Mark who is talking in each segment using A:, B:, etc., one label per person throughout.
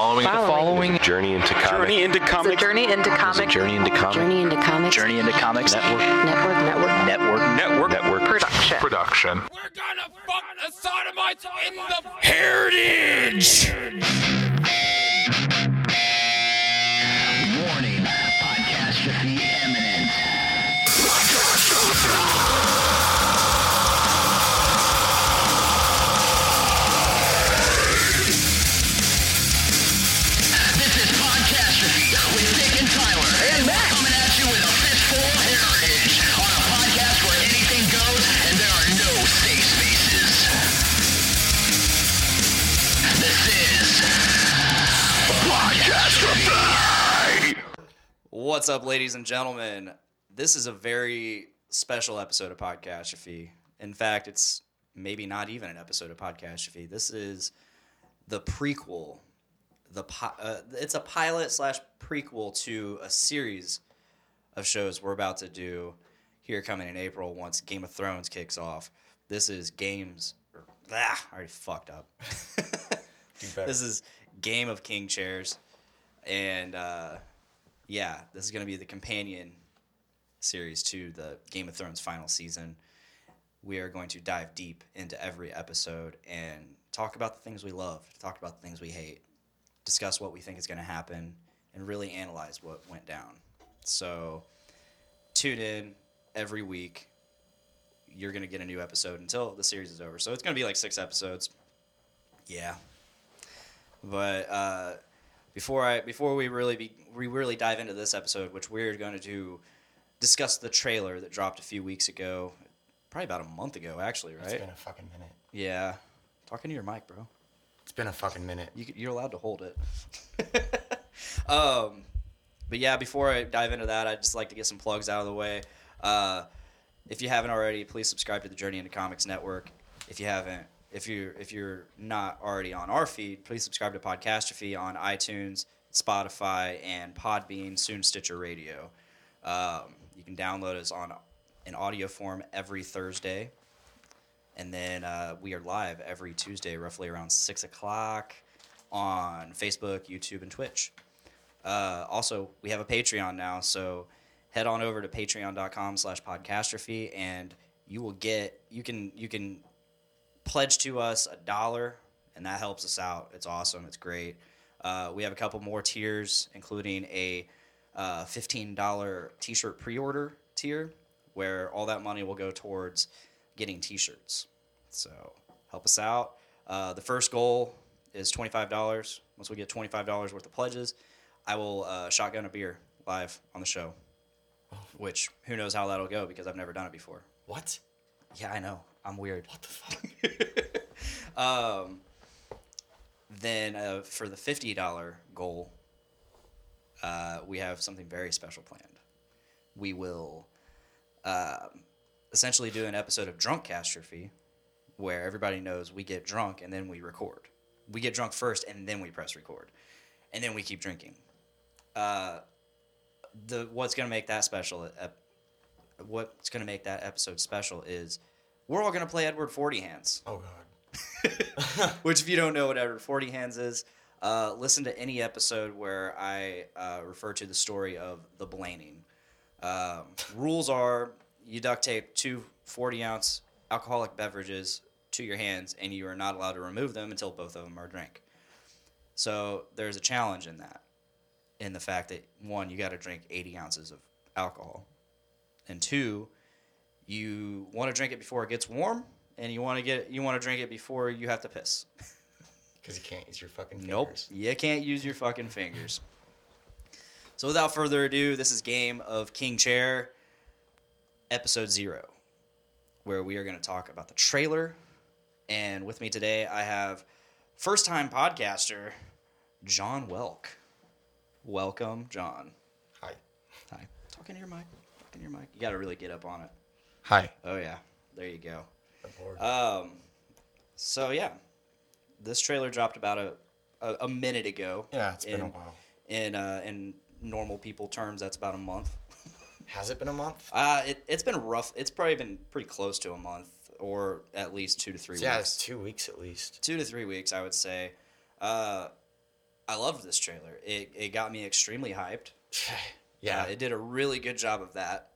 A: following.
B: The following
C: Journey into comics.
A: Journey into
B: It's a
A: comics.
B: journey into comics.
C: Journey into comics.
B: Journey into comics.
C: Journey into comics. Network.
B: Network. Network.
C: Network.
A: Network.
C: Network.
B: Production.
A: Production.
D: We're gonna fuck the sodomites in the
A: Heritage.
E: What's up, ladies and gentlemen? This is a very special episode of Podcastrophe. In fact, it's maybe not even an episode of Podcastrophe. This is the prequel. The uh, it's a pilot slash prequel to a series of shows we're about to do here coming in April once Game of Thrones kicks off. This is games. Or, ah, I already fucked up. this is Game of King Chairs, and uh, yeah, this is going to be the companion series to the Game of Thrones final season. We are going to dive deep into every episode and talk about the things we love, talk about the things we hate, discuss what we think is going to happen, and really analyze what went down. So, tune in every week. You're going to get a new episode until the series is over. So, it's going to be like six episodes. Yeah. But uh, before I before we really be we really dive into this episode, which we're going to do, discuss the trailer that dropped a few weeks ago, probably about a month ago, actually,
F: It's
E: right?
F: been a fucking minute.
E: Yeah, talking to your mic, bro.
F: It's been a fucking minute.
E: You, you're allowed to hold it. um, but yeah, before I dive into that, I'd just like to get some plugs out of the way. Uh, if you haven't already, please subscribe to the Journey into Comics Network. If you haven't, if you're if you're not already on our feed, please subscribe to Podcastrophe on iTunes, Spotify, and Podbean. Soon Stitcher Radio. Um, you can download us on in audio form every Thursday. And then uh, we are live every Tuesday, roughly around 6 o'clock on Facebook, YouTube, and Twitch. Uh, also, we have a Patreon now, so head on over to patreon.com slash podcastrophe and you will get, you can, you can pledge to us a dollar and that helps us out. It's awesome. It's great. Uh, we have a couple more tiers, including a uh, $15 t-shirt pre-order tier where all that money will go towards getting t-shirts. So help us out. Uh, the first goal is $25. Once we get $25 worth of pledges, I will uh, shotgun a beer live on the show. Which who knows how that'll go because I've never done it before.
F: What?
E: Yeah, I know. I'm weird.
F: What the fuck?
E: Um, then uh, for the fifty dollar goal, uh, we have something very special planned. We will um essentially do an episode of Drunk Catastrophe, where everybody knows we get drunk and then we record. We get drunk first and then we press record, and then we keep drinking. Uh, the what's gonna make that special? what's gonna make that episode special is we're all gonna play Edward Forty Hands.
F: Oh god.
E: Which, if you don't know what Edward Forty Hands is, uh, listen to any episode where I uh, refer to the story of the Blaney. Um, rules are you duct tape two 40 ounce alcoholic beverages to your hands, and you are not allowed to remove them until both of them are drank. So there's a challenge in that, in the fact that one, you got to drink 80 ounces of alcohol, and two, you want to drink it before it gets warm, and you want to get you want to drink it before you have to piss.
F: Because you can't use your fucking fingers.
E: Nope, you can't use your fucking fingers. So without further ado, this is Game of King Chair, episode zero, where we are going to talk about the trailer. And with me today, I have first-time podcaster Jon Welk. Welcome, Jon.
F: Hi.
E: Hi. Talking to your mic. Talking to your mic. You got to really get up on it.
F: Hi.
E: Oh yeah, there you go. Um, so yeah, this trailer dropped about a a, a minute ago.
F: yeah, it's been
E: in,
F: a while.
E: In uh, in normal people terms, that's about a month.
F: Has it been a month?
E: Uh, it it's been rough. It's probably been pretty close to a month, or at least two to three
F: yeah,
E: weeks.
F: it's two weeks at least.
E: two to three weeks, I would say. Uh, I loved this trailer. It it got me extremely hyped.
F: yeah.
E: Uh, it did a really good job of that.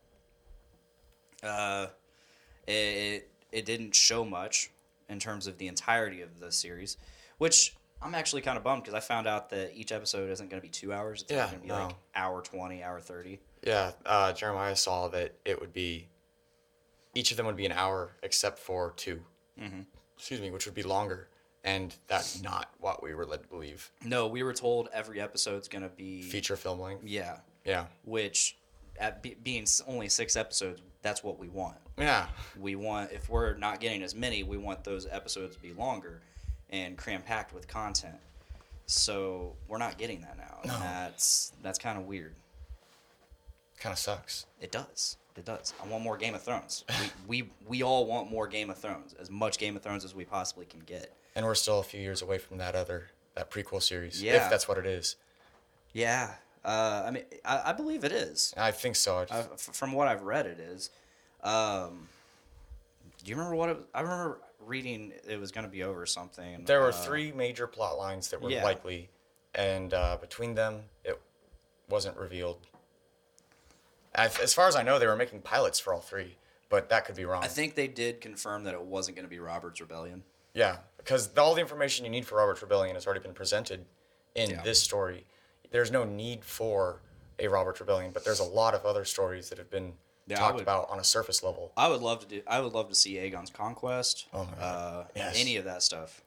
E: Uh, it it didn't show much in terms of the entirety of the series, which I'm actually kind of bummed because I found out that each episode isn't going to be two hours. It's
F: Yeah,
E: going to be
F: no.
E: like hour twenty, hour thirty.
F: Yeah, uh, Jeremiah saw that it would be each of them would be an hour except for 2 Mm-hmm. Excuse me, which would be longer, and that's not what we were led to believe.
E: No, we were told every episode's going to be
F: Feature film length.
E: Yeah,
F: Yeah,
E: which at be, being only six episodes, that's what we want.
F: yeah,
E: we want if we're not getting as many we want those episodes to be longer and cram packed with content. So we're not getting that now and that's that's kind of weird.
F: Kind of sucks.
E: it does. It does. I want more game of thrones. We, we we all want more game of thrones as much game of thrones as we possibly can get.
F: And we're still a few years away from that other that prequel series,
E: Yeah.
F: if that's what it is.
E: yeah uh, i mean I, I believe it is
F: I think so. I-
E: I, f- from what i've read it is um, do you remember what it was? i remember reading it was going to be over something
F: there were
E: uh,
F: three major plot lines that were
E: yeah.
F: likely, and uh, between them, it wasn't revealed. As, as far as I know, they were making pilots for all three, but that could be wrong.
E: I think they did confirm that it wasn't going to be Robert's Rebellion.
F: Yeah, because all the information you need for Robert's Rebellion has already been presented in
E: Yeah.
F: this story. There's no need for a Robert's Rebellion, but there's a lot of other stories that have been
E: Yeah,
F: talked
E: would-
F: about on a surface level.
E: I would love to do. I would love to see Aegon's Conquest.
F: Oh.
E: Uh,
F: Yes.
E: Any of that stuff.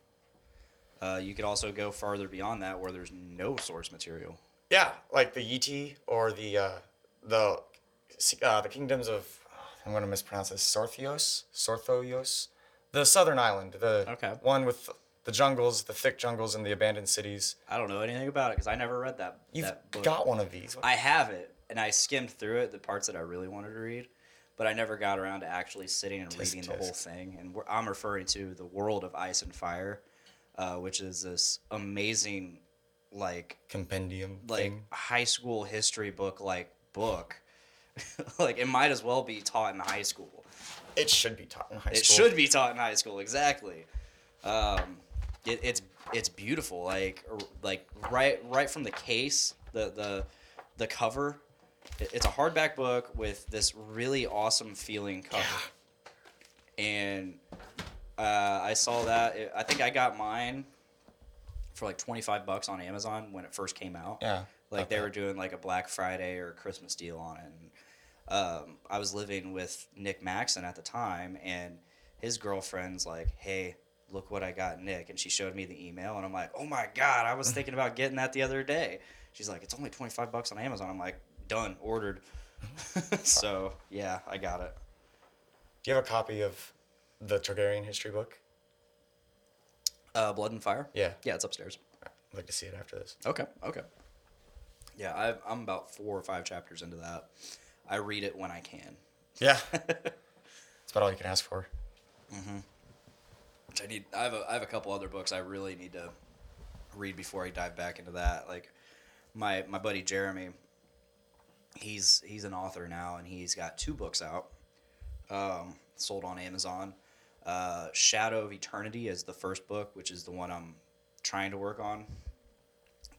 E: Uh, you could also go farther beyond that, where there's no source material.
F: Yeah, like the Yi Ti or the uh, the uh, the kingdoms of I'm going to mispronounce this Sorthios, Sorthoios, the southern island, the
E: Okay.
F: one with the jungles, the thick jungles, and the abandoned cities.
E: I don't know anything about it because I never read that.
F: You've
E: that book.
F: got one of these.
E: I have it, and I skimmed through it, the parts that I really wanted to read, but I never got around to actually sitting and
F: Tisk,
E: reading the whole thing. And we're, I'm referring to the World of Ice and Fire, uh, which is this amazing, like
F: compendium
E: like
F: thing.
E: high school history book like book. like it might as well be taught in high school.
F: It should be taught in high
E: It
F: school.
E: It should be taught in high school, exactly. Um, it, it's it's beautiful, like like right right from the case, the the the cover. it- It's a hardback book with this really awesome feeling cover, Yeah. and uh, I saw that. I think I got mine for like twenty five bucks on Amazon when it first came out.
F: Yeah.
E: Like
F: about
E: they were doing like a Black Friday or Christmas deal on it. And, um, I was living with Nick Maxon at the time, and his girlfriend's like, "Hey, look what I got, Nick," and she showed me the email, and I'm like, "Oh my god, I was thinking about getting that the other day." She's like, "It's only twenty five bucks on Amazon." I'm like, "Done, ordered." so yeah, I got it.
F: Do you have a copy of the Targaryen history book?
E: Uh, Blood and Fire.
F: Yeah.
E: yeah, it's upstairs.
F: I'd like to see it after this.
E: Okay, okay. Yeah, I've, I'm about four or five chapters into that. I read it when I can.
F: Yeah. That's about all you can ask for.
E: Which I need. I have a, I have a couple other books I really need to read before I dive back into that. Like my my buddy Jeremy, he's he's an author now, and he's got two books out, um, sold on Amazon. Uh, Shadow of Eternity is the first book, which is the one I'm trying to work on.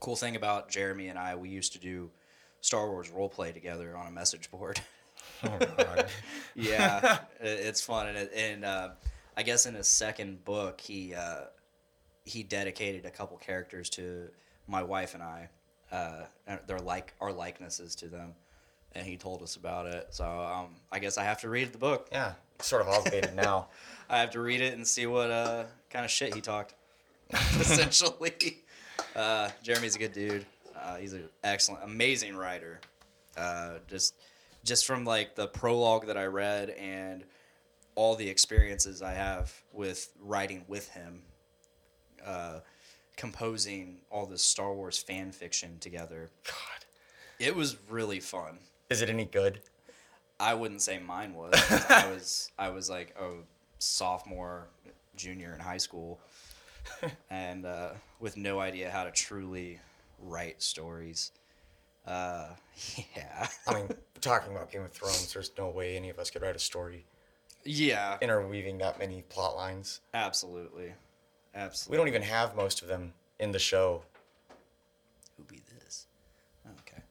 E: Cool thing about Jeremy and I, we used to do Star Wars role play together on a message board.
F: Oh god.
E: yeah, it's fun, and it, and uh, I guess in his second book, he uh, he dedicated a couple characters to my wife and I. Uh, and they're like our likenesses to them, and he told us about it. So um, I guess I have to read the book.
F: yeah. Sort of obligated now.
E: I have to read it and see what uh, kind of shit he talked. Essentially, uh, Jeremy's a good dude. Uh, he's an excellent, amazing writer. Uh, just, just from like the prologue that I read and all the experiences I have with writing with him, uh, composing all this Star Wars fan fiction together.
F: God.
E: It was really fun.
F: Is it any good?
E: I wouldn't say mine was. I was I was like a sophomore, junior in high school, and uh, with no idea how to truly write stories. Uh, yeah,
F: I mean, talking about Game of Thrones, there's no way any of us could write a story
E: yeah,
F: interweaving that many plot lines.
E: absolutely, absolutely.
F: We don't even have most of them in the show. Who be this? Okay.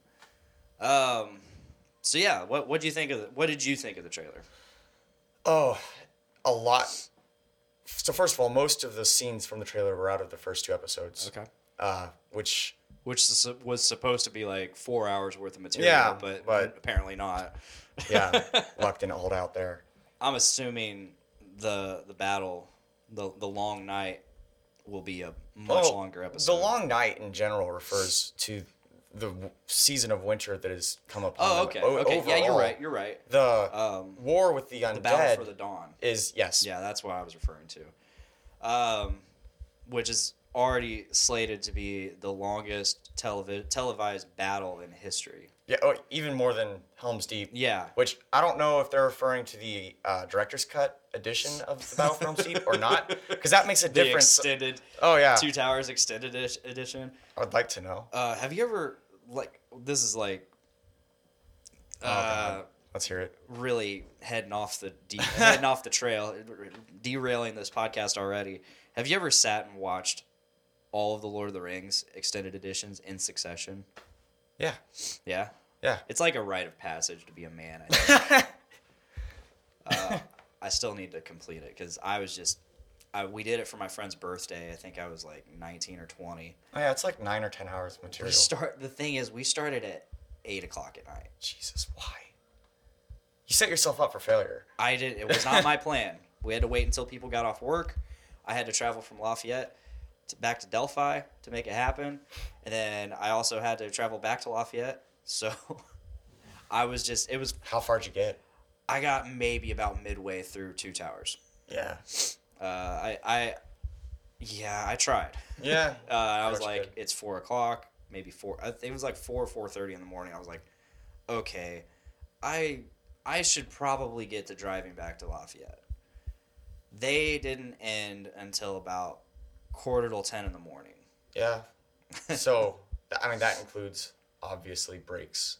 E: Um, so yeah, what what do you think of the, what did you think of the trailer?
F: Oh, a lot. So first of all, most of the scenes from the trailer were out of the first two episodes.
E: Okay.
F: Uh, which
E: Which was supposed to be like four hours worth of material,
F: Yeah,
E: but,
F: but-
E: apparently not.
F: yeah, luck didn't hold out there.
E: I'm assuming the the battle, the the long night, will be a much
F: Oh,
E: longer episode.
F: The long night in general refers to the season of winter that has come upon.
E: Oh, okay.
F: O-
E: okay. Yeah, you're right. You're right.
F: The
E: Um,
F: war with the undead
E: The battle for the dawn.
F: is yes.
E: Yeah, that's what I was referring to. Um, which is already slated to be the longest televi- televised battle in history.
F: Yeah, oh, even more than Helm's Deep.
E: Yeah.
F: Which I don't know if they're referring to the uh, director's cut edition of the Battle for Helm's Deep or not, because that makes a
E: The
F: difference.
E: extended
F: oh yeah,
E: Two Towers extended edition.
F: I would like to know.
E: Uh, have you ever like this is like
F: Oh,
E: uh.
F: Let's hear it.
E: really heading off the de- heading off the trail, derailing this podcast already. Have you ever sat and watched all of the Lord of the Rings extended editions in succession?
F: Yeah,
E: Yeah,
F: yeah.
E: it's like a rite of passage to be a man. I think. uh, I still need to complete it because I was just. I, we did it for my friend's birthday. I think I was like 19 or 20.
F: Oh, yeah, it's like nine or ten hours of
E: We
F: material.
E: start. The thing is, we started at eight o'clock at night.
F: Jesus, why? You set yourself up for failure.
E: I did. It was not my plan. We had to wait until people got off work. I had to travel from Lafayette to, back to Delphi to make it happen, and then I also had to travel back to Lafayette. So I was just. It was.
F: How far did you get?
E: I got maybe about midway through Two Towers.
F: Yeah.
E: Uh, I. I. Yeah, I tried.
F: Yeah.
E: Uh, I was like, it's four o'clock, maybe four. It was like four, four thirty in the morning. I was like, okay, I I should probably get to driving back to Lafayette. They didn't end until about quarter till ten in the morning.
F: Yeah. So, I mean, that includes obviously breaks,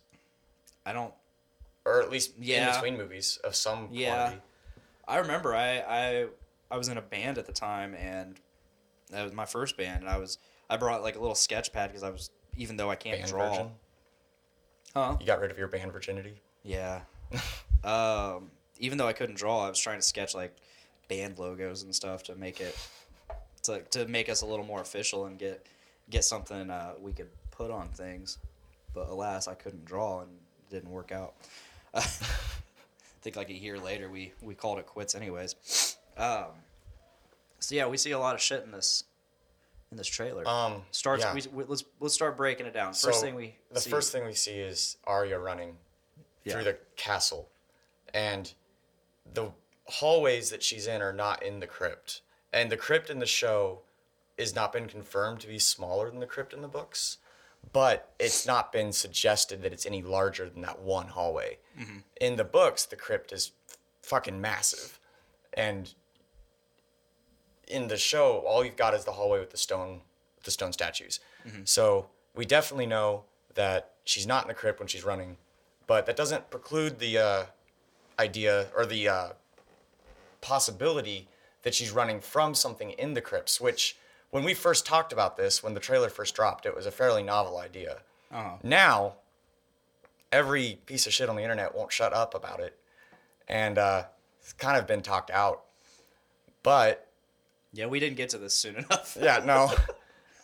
E: I don't.
F: or at least
E: Yeah.
F: in between movies of some
E: Yeah.
F: quantity.
E: I remember I I I was in a band at the time, and that was my first band. And I was I brought like a little sketch pad because I was even though I can't
F: Band
E: draw.
F: virgin.
E: Huh?
F: You got rid of your band virginity.
E: Yeah. um, even though I couldn't draw, I was trying to sketch like band logos and stuff to make it to to make us a little more official and get get something uh, we could put on things. But alas, I couldn't draw and it didn't work out. I think like a year later, we we called it quits anyways. Um, so yeah, we see a lot of shit in this in this trailer.
F: Um,
E: Starts.
F: yeah.
E: We, we, let's let's start breaking it down. First
F: So,
E: thing we
F: the
E: see,
F: first thing we see is Arya running
E: Yeah.
F: through the castle, and the hallways that she's in are not in the crypt, and the crypt in the show is not been confirmed to be smaller than the crypt in the books, but it's not been suggested that it's any larger than that one hallway.
E: Mm-hmm.
F: In the books, the crypt is fucking massive, and in the show, all you've got is the hallway with the stone, the stone statues. So we definitely know that she's not in the crypt when she's running, but that doesn't preclude the uh, idea or the uh, possibility that she's running from something in the crypts. Which, when we first talked about this, when the trailer first dropped, it was a fairly novel idea.
E: Uh-huh.
F: Now, every piece of shit on the internet won't shut up about it, and uh, it's kind of been talked out. But
E: Yeah, we didn't get to this soon enough.
F: yeah, no.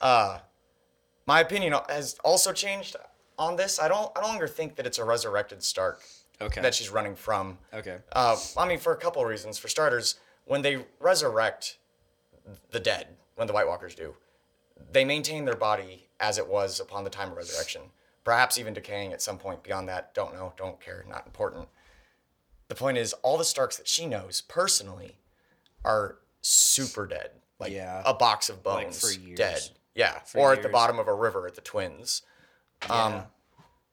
F: Uh, my opinion has also changed on this. I don't. I no longer think that it's a resurrected Stark
E: Okay.
F: that she's running from.
E: Okay.
F: Uh, I mean, for a couple of reasons. For starters, when they resurrect the dead, when the White Walkers do, they maintain their body as it was upon the time of resurrection. Perhaps even decaying at some point beyond that. Don't know. Don't care. Not important. The point is, all the Starks that she knows personally are super dead. Like
E: Yeah.
F: a box of
E: Like
F: bones,
E: years.
F: dead. Yeah,
E: For
F: or at the bottom of a river at the Twins, um,
E: Yeah.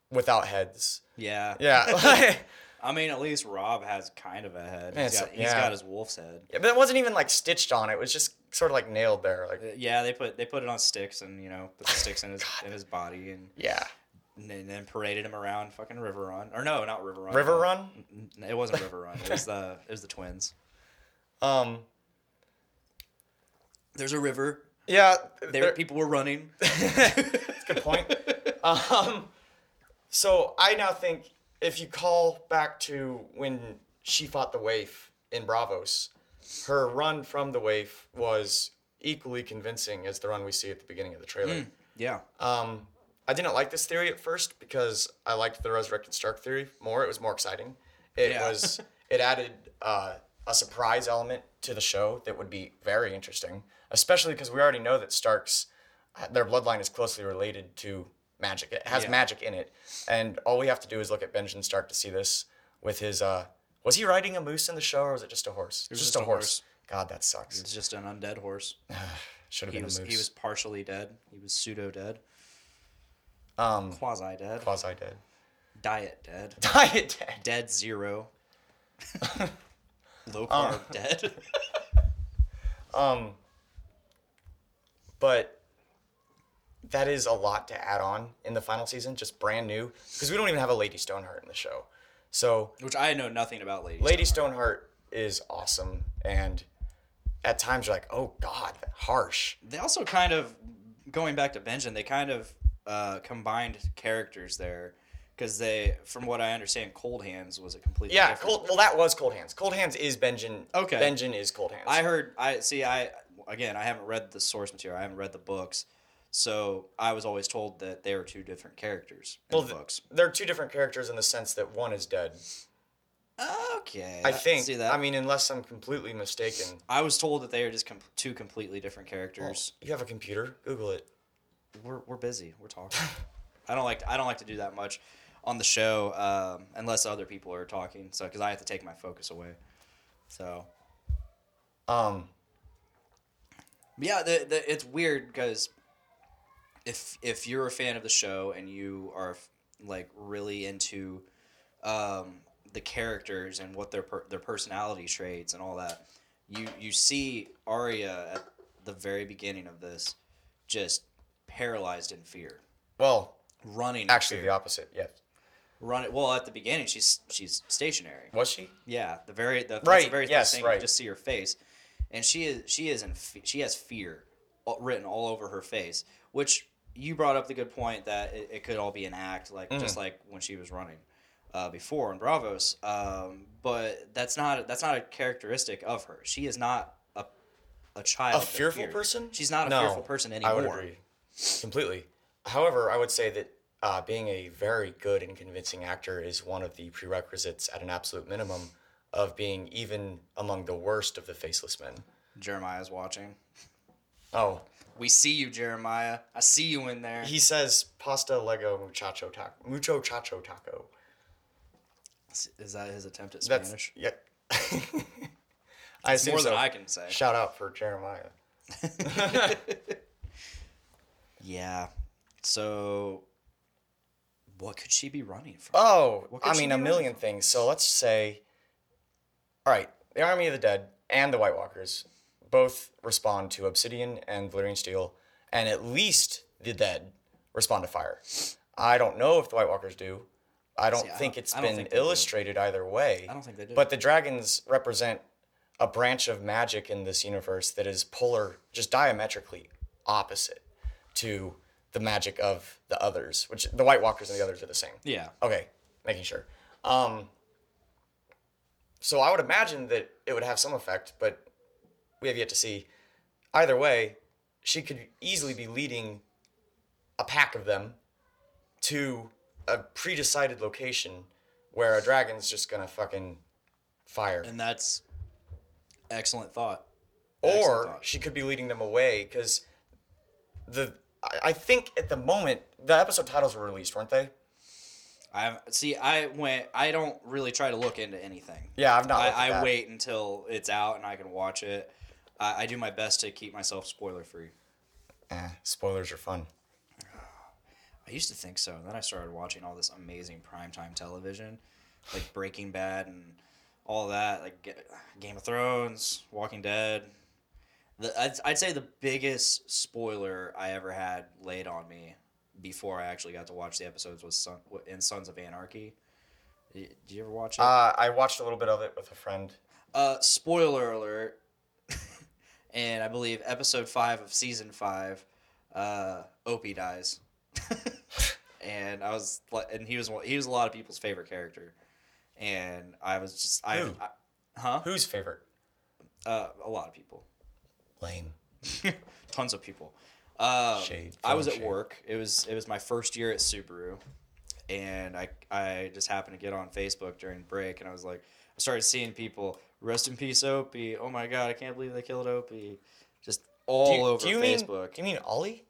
F: without heads.
E: Yeah.
F: Yeah.
E: I mean, at least Robb has kind of a head.
F: Yeah,
E: He's got, he's
F: yeah.
E: got his wolf's head.
F: Yeah, but it wasn't even like stitched on. It was just sort of like nailed there. Like,
E: Uh, Yeah, they put they put it on sticks and you know put the sticks in his in his body and,
F: yeah.
E: and then- then paraded him around fucking Riverrun or no, not Riverrun.
F: River
E: uh,
F: Run?
E: It wasn't Riverrun. It was the it was the twins.
F: Um.
E: There's a river.
F: Yeah.
E: There,
F: there-
E: people were running.
F: Good point. um. So I now think if you call back to when she fought the waif in Braavos, her run from the waif was equally convincing as the run we see at the beginning of the trailer.
E: Yeah.
F: Um, I didn't like this theory at first because I liked the resurrected Stark theory more. It was more exciting. It
E: Yeah.
F: was it added uh, a surprise element to the show that would be very interesting, especially because we already know that Starks their bloodline is closely related to magic. It has
E: Yeah.
F: magic in it, and all we have to do is look at Benjamin Stark to see this with his. Uh, was he riding a moose in the show, or was it just a horse? It
E: was
F: just,
E: just
F: a horse.
E: horse.
F: God, that sucks.
E: It's just an undead horse.
F: Should have been
E: was
F: a moose.
E: he was partially dead. He was pseudo dead.
F: um
E: Quasi dead.
F: quasi dead.
E: Diet dead.
F: Diet dead.
E: Dead zero. Low carb dead.
F: Um, but that is a lot to add on in the final season, just brand new, because we don't even have a Lady Stoneheart in the show. So
E: Which I know nothing about ladies.
F: Lady Stoneheart is awesome, and at times you're like, oh god, harsh.
E: They also kind of going back to Benjamin. They kind of uh, combined characters there because they, from what I understand, Cold Hands was a completely
F: Yeah,
E: different.
F: cold, well that was Cold Hands. Cold Hands is Benjen.
E: Okay.
F: Benjen is Cold Hands.
E: I heard. I see. I again. I haven't read the source material. I haven't read the books. So I was always told that they were two different characters in
F: well,
E: the books.
F: they're two different characters in the sense that one is dead.
E: Okay,
F: I think.
E: See that?
F: I mean, unless I'm completely mistaken.
E: I was told that they are just com- two completely different characters.
F: You have a computer. Google it.
E: we're, we're busy. We're talking. I don't like to, I don't like to do that much on the show um, unless other people are talking. So because I have to take my focus away. So
F: Um,
E: yeah, the, the, it's weird because if if you're a fan of the show and you are like really into um, the characters and what their per, their personality traits and all that, you you see Arya at the very beginning of this just paralyzed in fear,
F: well,
E: running.
F: actually, the opposite. Yes.
E: run it. Well, at the beginning, she's she's stationary.
F: Was she?
E: Yeah, the very the,
F: Right,
E: the very
F: yes,
E: thing
F: right.
E: you just see her face, and she is she is in fe- she has fear written all over her face. Which you brought up the good point that it, it could all be an act, like
F: Mm-hmm.
E: just like when she was running uh, before in Braavos. Um, but that's not that's not a characteristic of her. She is not a a child.
F: A fearful
E: fears.
F: person?
E: She's not a
F: No,
E: fearful person anymore.
F: I would agree completely. However, I would say that uh, being a very good and convincing actor is one of the prerequisites at an absolute minimum of being even among the worst of the faceless men.
E: Jeremiah's watching.
F: Oh,
E: We see you, Jeremiah. I see you in there.
F: he says pasta Lego muchacho taco mucho chacho taco.
E: Is that his attempt at
F: That's
E: Spanish?
F: yeah. I assume
E: more than
F: so.
E: I can say.
F: Shout out for Jeremiah.
E: Yeah. So, what could she be running from?
F: Oh,
E: What could
F: I mean, a million things. So let's say, all right, the Army of the Dead and the White Walkers both respond to obsidian and Valyrian steel, and at least the dead respond to fire. I don't know if the White Walkers do. I don't
E: See, I
F: think
E: don't-
F: it's been
E: think they do.
F: illustrated either way.
E: I don't think they do.
F: But the dragons represent a branch of magic in this universe that is polar, just diametrically opposite to the magic of the others, which the White Walkers and the others are the same.
E: Yeah.
F: Okay, making sure. Um, so I would imagine that it would have some effect, but we have yet to see. Either way, she could easily be leading a pack of them to a pre-decided location where a dragon's just gonna fucking fire.
E: And that's excellent thought. excellent
F: or
E: thought.
F: she could be leading them away because the I, think at the moment the episode titles were released, weren't they?
E: I see. I went. I don't really try to look into anything.
F: Yeah, I've not.
E: I, I wait until it's out and I can watch it. I, I do my best to keep myself spoiler free.
F: Eh, spoilers are fun.
E: I used to think so. And Then I started watching all this amazing primetime television, like Breaking Bad and all that, like Ga- Game of Thrones, Walking Dead. The, I'd, I'd say the biggest spoiler I ever had laid on me before I actually got to watch the episodes was Son, in Sons of Anarchy. Did you ever watch it?
F: Uh, I watched a little bit of it with a friend.
E: Uh, spoiler alert. And I believe episode five of season five, uh, Opie dies. and I was like, and he was one- he was a lot of people's favorite character, and I was just I,
F: Who?
E: I huh
F: Who's favorite?
E: uh, a lot of people,
F: Lame.
E: tons of people. Um,
F: Shade,
E: I was at
F: shade.
E: work. It was it was my first year at Subaru, and I I just happened to get on Facebook during break, and I was like, I started seeing people rest in peace, Opie. Oh my god, I can't believe they killed Opie. Just all
F: you,
E: over
F: you mean?
E: Facebook.
F: Do you mean Ollie?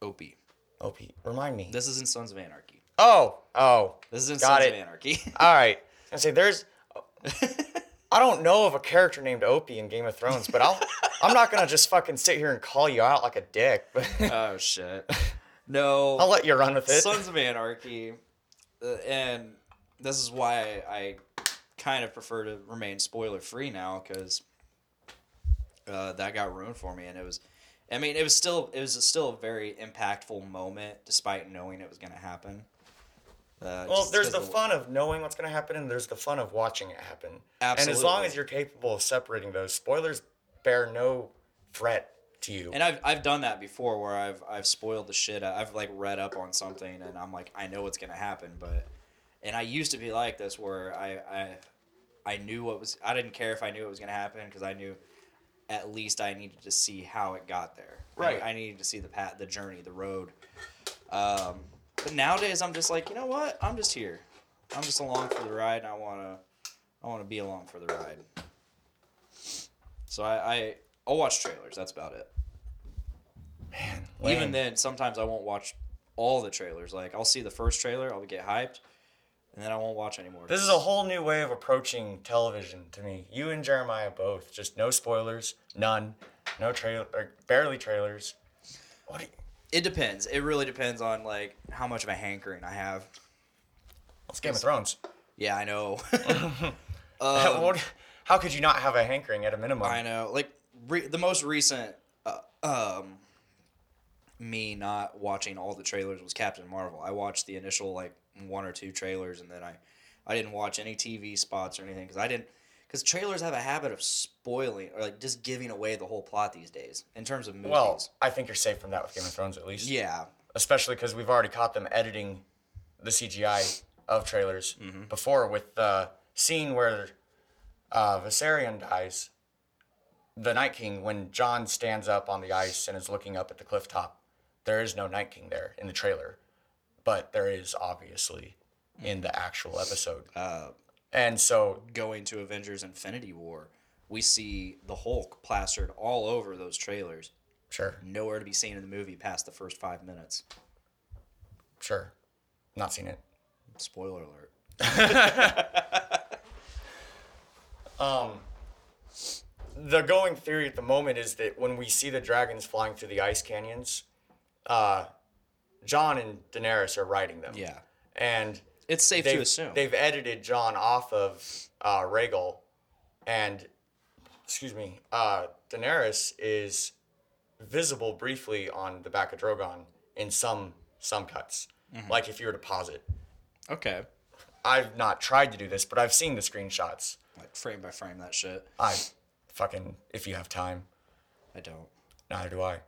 E: Opie.
F: Opie, remind me.
E: This isn't Sons of Anarchy.
F: oh, oh.
E: This isn't
F: Got
E: Sons
F: it.
E: of Anarchy.
F: All right. I say there's. I don't know of a character named Opie in Game of Thrones, but I'll. I'm not gonna just fucking sit here and call you out like a dick, but
E: oh shit. No.
F: I'll let you run with it.
E: Sons of Anarchy, uh, and this is why I kind of prefer to remain spoiler free now because uh, that got ruined for me, and it was. I mean, it was still it was still a very impactful moment, despite knowing it was going to happen. Uh,
F: Well, there's the fun of knowing what's going to happen, and there's the fun of watching it happen. And as long as you're capable of separating those, spoilers bear no threat to you.
E: And I've, I've done that before where I've I've spoiled the shit. I've like read up on something and I'm like I know what's gonna happen, but and I used to be like this where I I I knew what was I didn't care if I knew it was gonna happen because I knew at least I needed to see how it got there.
F: Right.
E: I, needed to see the path, the journey, the road. Um, but nowadays I'm just like you know what I'm just here. I'm just along for the ride and I wanna I wanna be along for the ride. So I, I I'll watch trailers. That's about it.
F: Man,
E: Even then, sometimes I won't watch all the trailers. Like I'll see the first trailer, I'll get hyped, and then I won't watch anymore.
F: This is a whole new way of approaching television to me. You and Jeremiah both. Just no spoilers, none, no trailer, barely trailers. What? Do you,
E: It depends. It really depends on like how much of a hankering I have.
F: it's Game of Thrones.
E: Yeah, I know.
F: What- how could you not have a hankering at a minimum?
E: Um, I know. Like re- the most recent, uh, um, me not watching all the trailers was Captain Marvel. I watched the initial like one or two trailers, and then I, I didn't watch any TV spots or anything because I didn't. Because trailers have a habit of spoiling or like just giving away the whole plot these days in terms of movies.
F: Well, I think you're safe from that with Game of Thrones at least.
E: yeah,
F: Especially because we've already caught them editing the CGI of trailers before with the scene where uh, Viserion dies. The Night King, when Jon stands up on the ice and is looking up at the cliff top, there is no Night King there in the trailer, but there is obviously in the actual episode.
E: Uh,
F: and so
E: going to Avengers Infinity War, we see the Hulk plastered all over those trailers.
F: sure,
E: Nowhere to be seen in the movie past the first five minutes.
F: sure, not seen it.
E: Spoiler alert.
F: um, the going theory at the moment is that when we see the dragons flying through the ice canyons, uh, Jon and Daenerys are writing them.
E: Yeah.
F: And
E: It's safe to assume.
F: they've edited Jon off of uh, Rhaegal, and excuse me, uh, Daenerys is visible briefly on the back of Drogon in some some cuts.
E: Mm-hmm.
F: Like if you were to pause it.
E: Okay.
F: I've not tried to do this, but I've seen the screenshots.
E: Like frame by frame that shit.
F: I fucking if you have time,
E: I don't.
F: neither do I.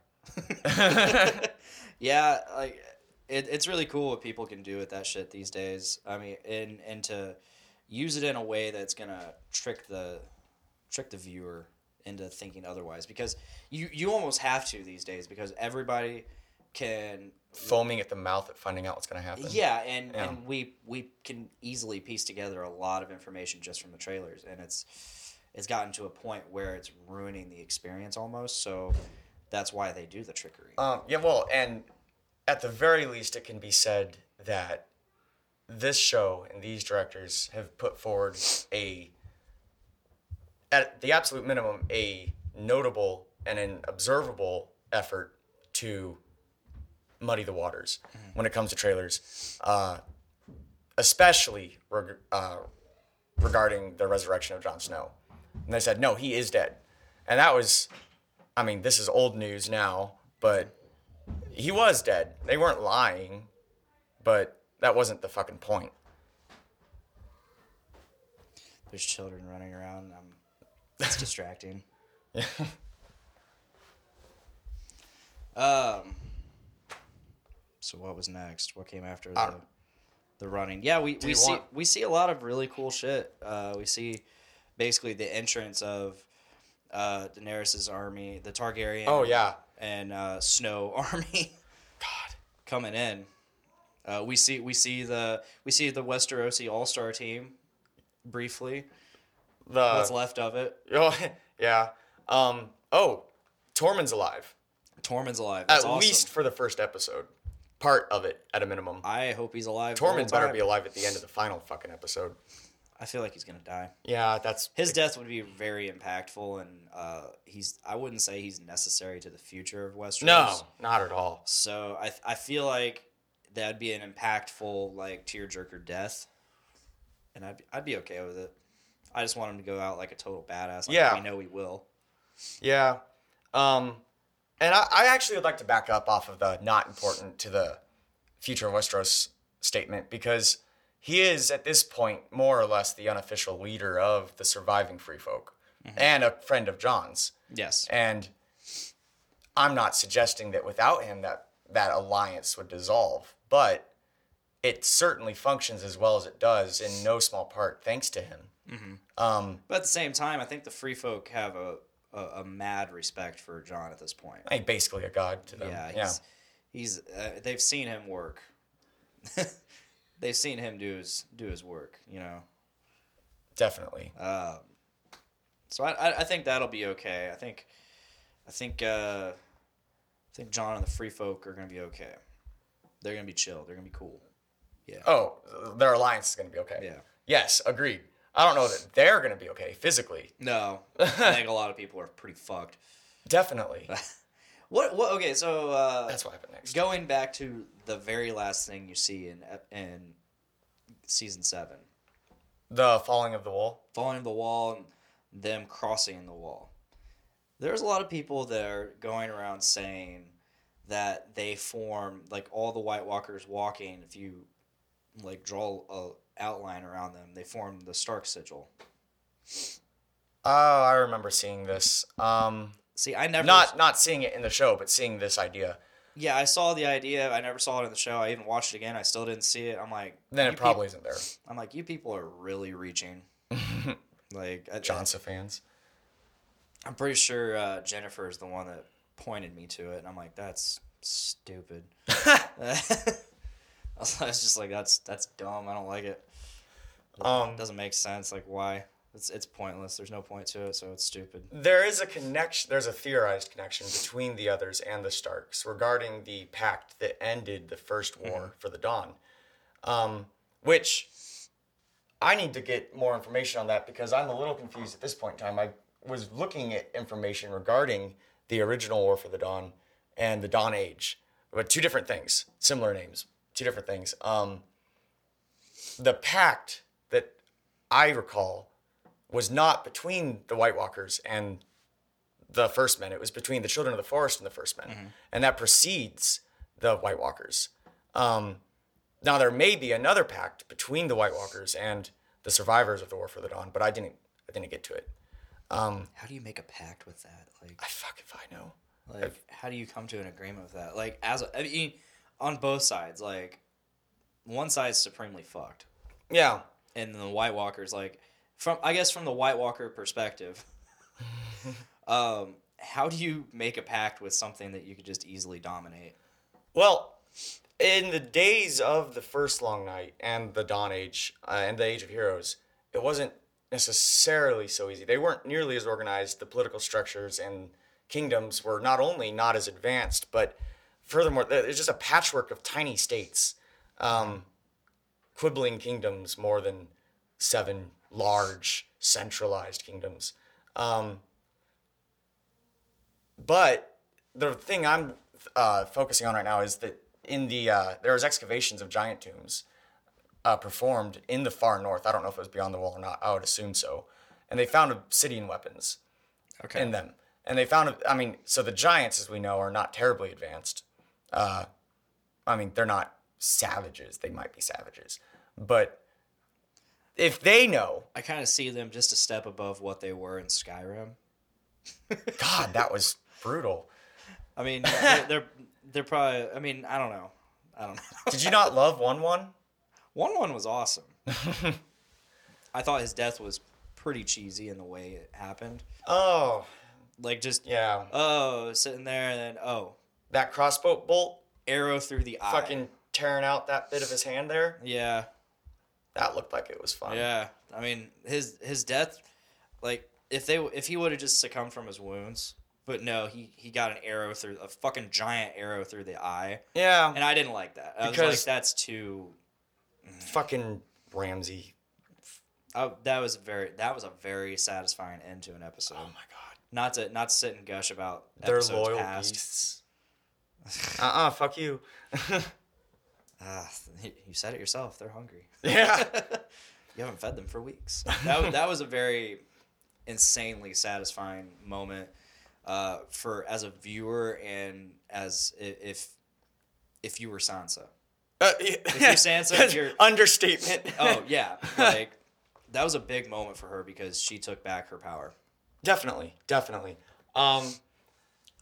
E: Yeah, like it, it's really cool what people can do with that shit these days. I mean, and and to use it in a way that's gonna trick the trick the viewer into thinking otherwise because you you almost have to these days because everybody can
F: foaming at the mouth at finding out what's going to happen.
E: yeah and
F: Yeah.
E: and we we can easily piece together a lot of information just from the trailers and it's it's gotten to a point where it's ruining the experience almost so that's why they do the trickery
F: Um, yeah, well, and at the very least, it can be said that this show and these directors have put forward a, at the absolute minimum, a notable and an observable effort to muddy the waters when it comes to trailers, uh, especially reg- uh, regarding the resurrection of Jon Snow. And they said, no, he is dead. And that was, I mean, this is old news now, but he was dead. They weren't lying, but that wasn't the fucking point.
E: there's children running around um, it's distracting um So what was next? What came after the the running? Yeah, we, we see
F: want-
E: we see a lot of really cool shit. Uh, we see basically the entrance of uh, Daenerys's army, the Targaryen.
F: Oh yeah.
E: And uh, Snow army
F: God.
E: coming in. Uh, we see we see the we see the Westerosi All Star team briefly.
F: The
E: What's left of it?
F: Oh, yeah. Um. Oh, Tormund's alive.
E: Tormund's alive. That's
F: at
E: awesome.
F: least for the first episode. Part of it, at a minimum.
E: I hope he's alive.
F: Tormund better be alive at the end of the final fucking episode.
E: I feel like he's gonna die.
F: Yeah, that's
E: His death would be very impactful, and uh, he's. I wouldn't say he's necessary to the future of Westeros.
F: no, not at all.
E: So I I feel like that'd be an impactful like tearjerker death, and I'd be, I'd be okay with it. I just want him to go out like a total badass. Like
F: Yeah.
E: we know he will.
F: Yeah. Um, and I, I actually would like to back up off of the not important to the future of Westeros statement because he is at this point more or less the unofficial leader of the surviving free folk and a friend of Jon's.
E: Yes.
F: And I'm not suggesting that without him that that alliance would dissolve, but it certainly functions as well as it does in no small part thanks to him. Um,
E: But at the same time, I think the free folk have a, a, a mad respect for Jon at this point.
F: I mean, basically a god to them.
E: Yeah,
F: yeah.
E: he's, he's uh, they've seen him work. they've seen him do his do his work, you know.
F: definitely.
E: Um, so I, I think that'll be okay. I think I think uh, I think Jon and the free folk are gonna be okay. They're gonna be chill. They're gonna be cool. Yeah.
F: Oh, their alliance is going to be okay.
E: Yeah.
F: Yes, agreed. I don't know that they're going to be okay physically.
E: No, I think a lot of people are pretty fucked.
F: Definitely.
E: What? What? Okay, so uh,
F: That's what happened next.
E: Going back to the very last thing you see in in season seven,
F: The falling of the wall.
E: falling of the wall and them crossing the wall. There's a lot of people that are going around saying that they form like all the White Walkers walking. If you like draw a outline around them, they form the Stark sigil.
F: Oh, I remember seeing this. Um,
E: See, I never
F: not not seeing it in the show, but seeing this idea.
E: Yeah, I saw the idea. I never saw it in the show. I even watched it again. I still didn't see it. I'm like,
F: Then it probably isn't there.
E: I'm like, you people are really reaching. like,
F: Johnson fans.
E: I'm pretty sure uh, Jennifer is the one that pointed me to it, and I'm like, that's stupid. I was I was just like, that's that's dumb. I don't like it.
F: Um,
E: It doesn't make sense. Like, why? It's it's pointless. There's no point to it, so it's stupid.
F: there is a connection. There's a theorized connection between the others and the Starks regarding the pact that ended the first war for the Dawn, um, which I need to get more information on that because I'm a little confused at this point in time. I was looking at information regarding the original War for the Dawn and the Dawn Age, but two different things, similar names, two different things. Um, the pact that I recall was not between the White Walkers and the First Men. It was between the Children of the Forest and the First Men, and that precedes the White Walkers. Um, now there may be another pact between the White Walkers and the survivors of the War for the Dawn, but I didn't. I didn't get to it.
E: How do you make a pact with that? Like,
F: I fuck if I know.
E: like how do you come to an agreement with that? Like, as a, I mean, on both sides, like, one side's supremely fucked.
F: Yeah,
E: and the White Walkers, like from I guess from the White Walker perspective, um, how do you make a pact with something that you could just easily dominate?
F: Well, in the days of the first Long Night and the Dawn Age uh, and the Age of Heroes, it wasn't necessarily so easy. They weren't nearly as organized. The political structures and kingdoms were not only not as advanced, but furthermore, there's just a patchwork of tiny states, um, quibbling kingdoms more than seven large centralized kingdoms. Um, but the thing I'm uh, focusing on right now is that in the uh, there was excavations of giant tombs uh, performed in the far north. I don't know if it was beyond the wall or not. I would assume so. And they found obsidian weapons
E: Okay.
F: in them. And they found, I mean, so the giants, as we know, are not terribly advanced. Uh, I mean, they're not savages. They might be savages. But if they know,
E: I kind of see them just a step above what they were in Skyrim.
F: God, that was brutal.
E: I mean, they're, they're they're probably. I mean, I don't know. I don't know.
F: Did you not love Wun Wun?
E: Wun Wun was awesome. I thought his death was pretty cheesy in the way it happened.
F: Oh,
E: Like just
F: yeah.
E: oh sitting there and then oh
F: That crossbow bolt
E: arrow through the eye.
F: fucking tearing out that bit of his hand there.
E: yeah
F: That looked like it was fun.
E: yeah. I mean his his death, like if they if he would have just succumbed from his wounds, but no he he got an arrow through a fucking giant arrow through the eye,
F: Yeah.
E: and I didn't like that. I was
F: Because-
E: like that's too.
F: fucking Ramsay.
E: Oh, that was very that was a very satisfying end to an episode.
F: Oh my god.
E: Not to not to sit and gush about episodes
F: loyal
E: past.
F: beasts. uh uh fuck you.
E: Ah, you said it yourself. They're hungry.
F: yeah.
E: You haven't fed them for weeks. That was, that was a very insanely satisfying moment uh, for as a viewer and as if if you were Sansa.
F: Uh,
E: you're Sansa, you're-
F: understatement.
E: Oh yeah, like that was a big moment for her because she took back her power.
F: definitely, definitely. Um,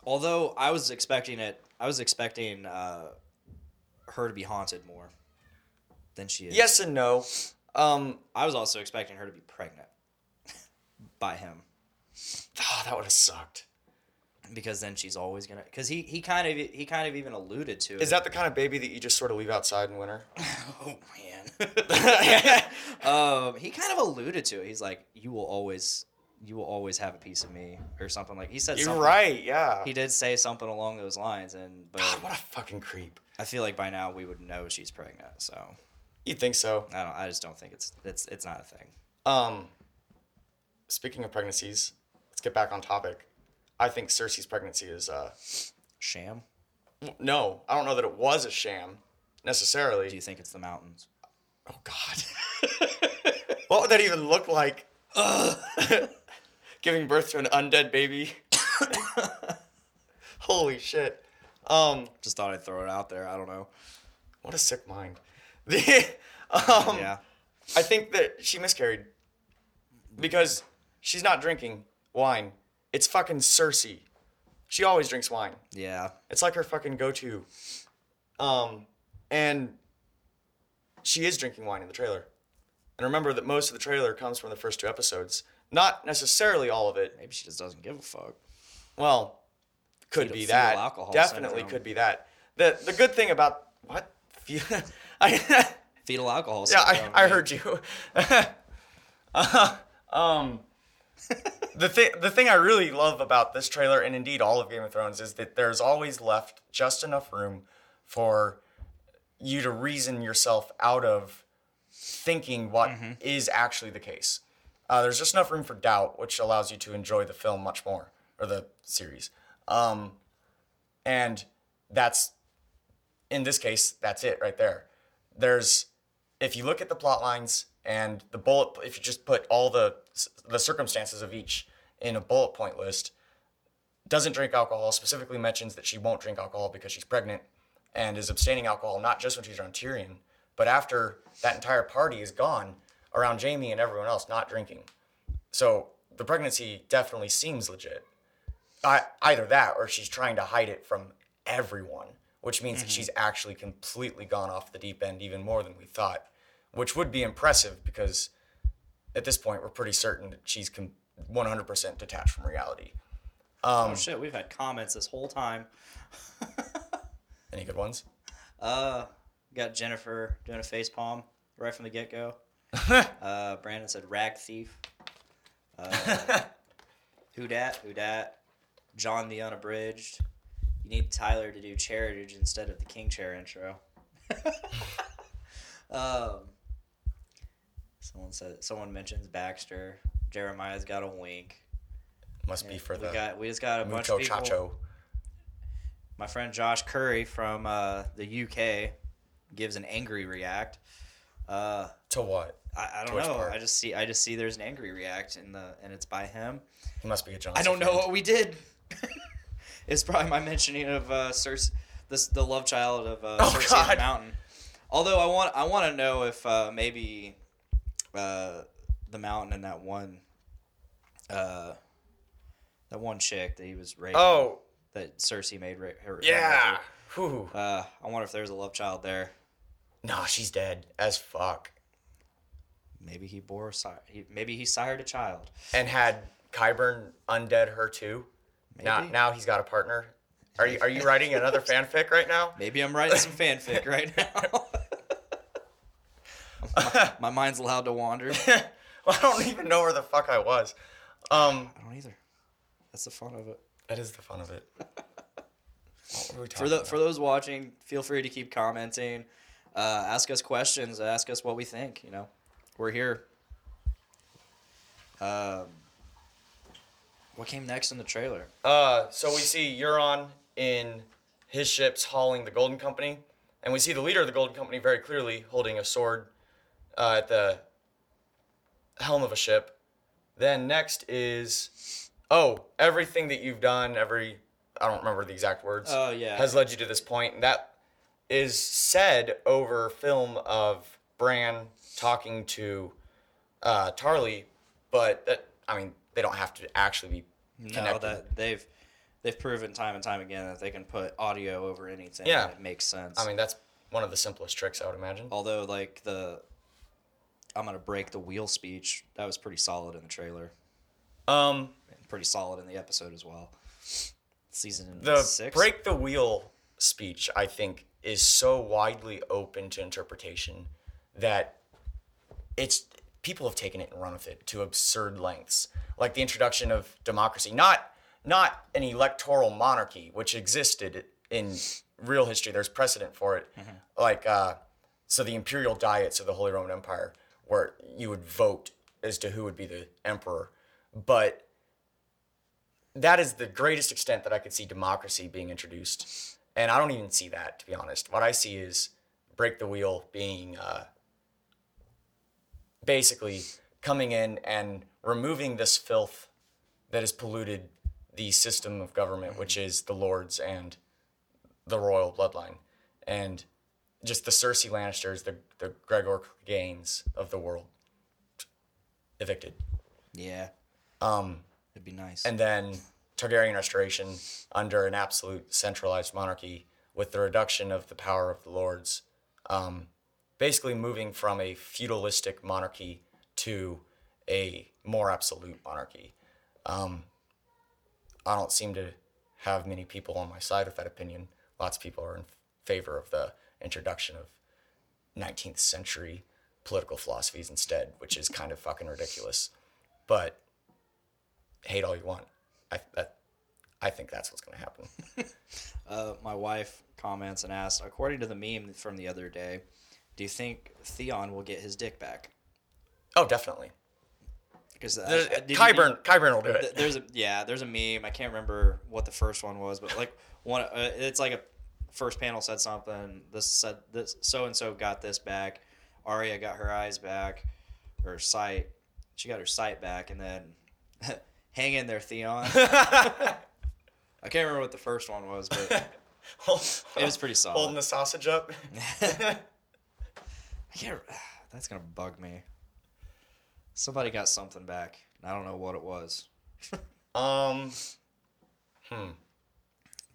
E: Although I was expecting it, I was expecting uh, her to be haunted more than she is.
F: yes and no. Um,
E: I was also expecting her to be pregnant by him.
F: oh, that would have sucked.
E: because then she's always gonna because he he kind of he kind of even alluded to it.
F: Is that the kind of baby that you just sort of leave outside in winter?
E: oh man um he kind of alluded to it he's like you will always you will always have a piece of me or something like he said
F: You're
E: something
F: right. Yeah.
E: he did say something along those lines and but
F: God, what a fucking creep.
E: I feel like by now we would know she's pregnant so
F: You think so?
E: i don't i just don't think it's it's it's not a thing
F: Um, speaking of pregnancies, let's get back on topic. I think Cersei's pregnancy is uh
E: sham
F: no, I don't know that it was a sham necessarily.
E: do you think it's the mountains
F: Oh God. what would that even look like? Giving birth to an undead baby. Holy shit. Um,
E: just thought i'd throw it out there i don't know
F: what a sick mind. The, um,
E: yeah
F: I think that she miscarried because she's not drinking wine. It's fucking Cersei. She always drinks wine.
E: yeah
F: It's like her fucking go-to. Um, and she is drinking wine in the trailer. And remember that most of the trailer comes from the first two episodes. Not necessarily all of it.
E: maybe she just doesn't give a fuck
F: Well, could be that.
E: alcohol
F: Definitely
E: syndrome.
F: could be that. The the good thing about what? I
E: fetal alcohol
F: yeah, I,
E: syndrome,
F: I
E: man.
F: heard you. Uh, um, the thing the thing I really love about this trailer and indeed all of Game of Thrones is that there's always left just enough room for you to reason yourself out of thinking what is
E: Mm-hmm.
F: actually the case. Uh, there's just enough room for doubt, which allows you to enjoy the film much more or the series. Um, and that's in this case, that's it right there. There's if you look at the plot lines and the bullet if you just put all the the circumstances of each in a bullet point list doesn't drink alcohol specifically mentions that she won't drink alcohol because she's pregnant and is abstaining alcohol not just when she's around Tyrion but after that entire party is gone around Jaime and everyone else not drinking so the pregnancy definitely seems legit I, either that or she's trying to hide it from everyone, which means that she's actually completely gone off the deep end even more than we thought, which would be impressive because at this point we're pretty certain that she's com- 100% detached from reality.
E: oh shit we've had comments this whole time
F: Any good ones?
E: Uh, got Jennifer doing a face palm right from the get go. uh, Brandon said rag thief. Uh, who dat? Who dat? John the unabridged. You need Tyler to do Cheritage instead of the King Chair intro. um, someone said someone mentions Baxter. Jeremiah's got a wink.
F: Must be for
E: we
F: the
E: got we just got a bunch
F: mucho
E: of people.
F: chacho.
E: My friend Josh Curry from uh, the UK gives an angry react. Uh,
F: To what?
E: I, I don't know.
F: part?
E: I just see I just see there's an angry react in the and it's by him.
F: He must be a Johnson
E: I don't know what we did. It's probably my mentioning of uh, Cersei, this the love child of uh,
F: Oh,
E: Cersei on the Mountain. Although I want I want to know if uh, maybe uh, the mountain and that one uh, that one chick that he was raping.
F: Oh,
E: that Cersei made ra- her.
F: Yeah. Whew.
E: Uh, I wonder if there's a love child there.
F: Nah, she's dead as fuck.
E: Maybe he bore, si- he, maybe he sired a child.
F: And had Qyburn undead her too. Now,
E: Maybe.
F: now he's got a partner. Are you are you writing another fanfic right now?
E: Maybe I'm writing some fanfic right now. my, my mind's allowed to wander.
F: Well, I don't even know where the fuck I was. Um,
E: I don't either. That's the fun of it.
F: that is the fun of it. What were we
E: For the
F: about?
E: for those watching, feel free to keep commenting. Uh, ask us questions. Ask us what we think. You know, we're here. Um, what came next in the trailer?
F: Uh, so we see Euron in his ships hauling the Golden Company, and we see the leader of the Golden Company very clearly holding a sword uh, at the helm of a ship. Then next is, oh, everything that you've done, every I don't remember the exact words.
E: Oh, yeah.
F: has led you to this point. and that is said over film of Bran talking to uh, Tarly, but that I mean they don't have to actually be
E: No, that they've they've proven time and time again that they can put audio over anything.
F: Yeah.
E: and it makes sense.
F: I mean, that's one of the simplest tricks I would imagine.
E: although like the I'm gonna break the wheel speech that was pretty solid in the trailer,
F: Um,
E: and pretty solid in the episode as well. Season
F: the
E: six.
F: break the wheel speech, I think, is so widely open to interpretation that it's people have taken it and run with it to absurd lengths. Like the introduction of democracy, not not an electoral monarchy, which existed in real history. There's precedent for it. Like uh, so, the imperial diets of the Holy Roman Empire, where you would vote as to who would be the emperor, but that is the greatest extent that I could see democracy being introduced. And I don't even see that, to be honest. What I see is break the wheel being uh, basically coming in and removing this filth that has polluted the system of government, which is the lords and the royal bloodline. And just the Cersei Lannisters, the, the Gregor Gaines of the world evicted.
E: yeah,
F: Um,
E: it'd be nice.
F: and then Targaryen restoration under an absolute centralized monarchy with the reduction of the power of the lords, um, basically moving from a feudalistic monarchy to a more absolute monarchy. Um, I don't seem to have many people on my side with that opinion. Lots of people are in favor of the introduction of 19th century political philosophies instead, which is kind of fucking ridiculous. But hate all you want. I I think that's what's gonna happen.
E: uh, my wife comments and asks, according to the meme from the other day, do you think Theon will get his dick back?
F: Oh, definitely.
E: Because uh,
F: Qyburn, Qyburn will do it.
E: there's a yeah, there's a meme. I can't remember what the first one was, but like one, uh, it's like a first panel said something. This said this so and so got this back. Arya got her eyes back, her sight. She got her sight back, and then hang in there, Theon. I can't remember what the first one was, but it was pretty solid.
F: Holding the sausage up.
E: I can't. That's gonna bug me. Somebody got something back. I don't know what it was.
F: Um, Hmm.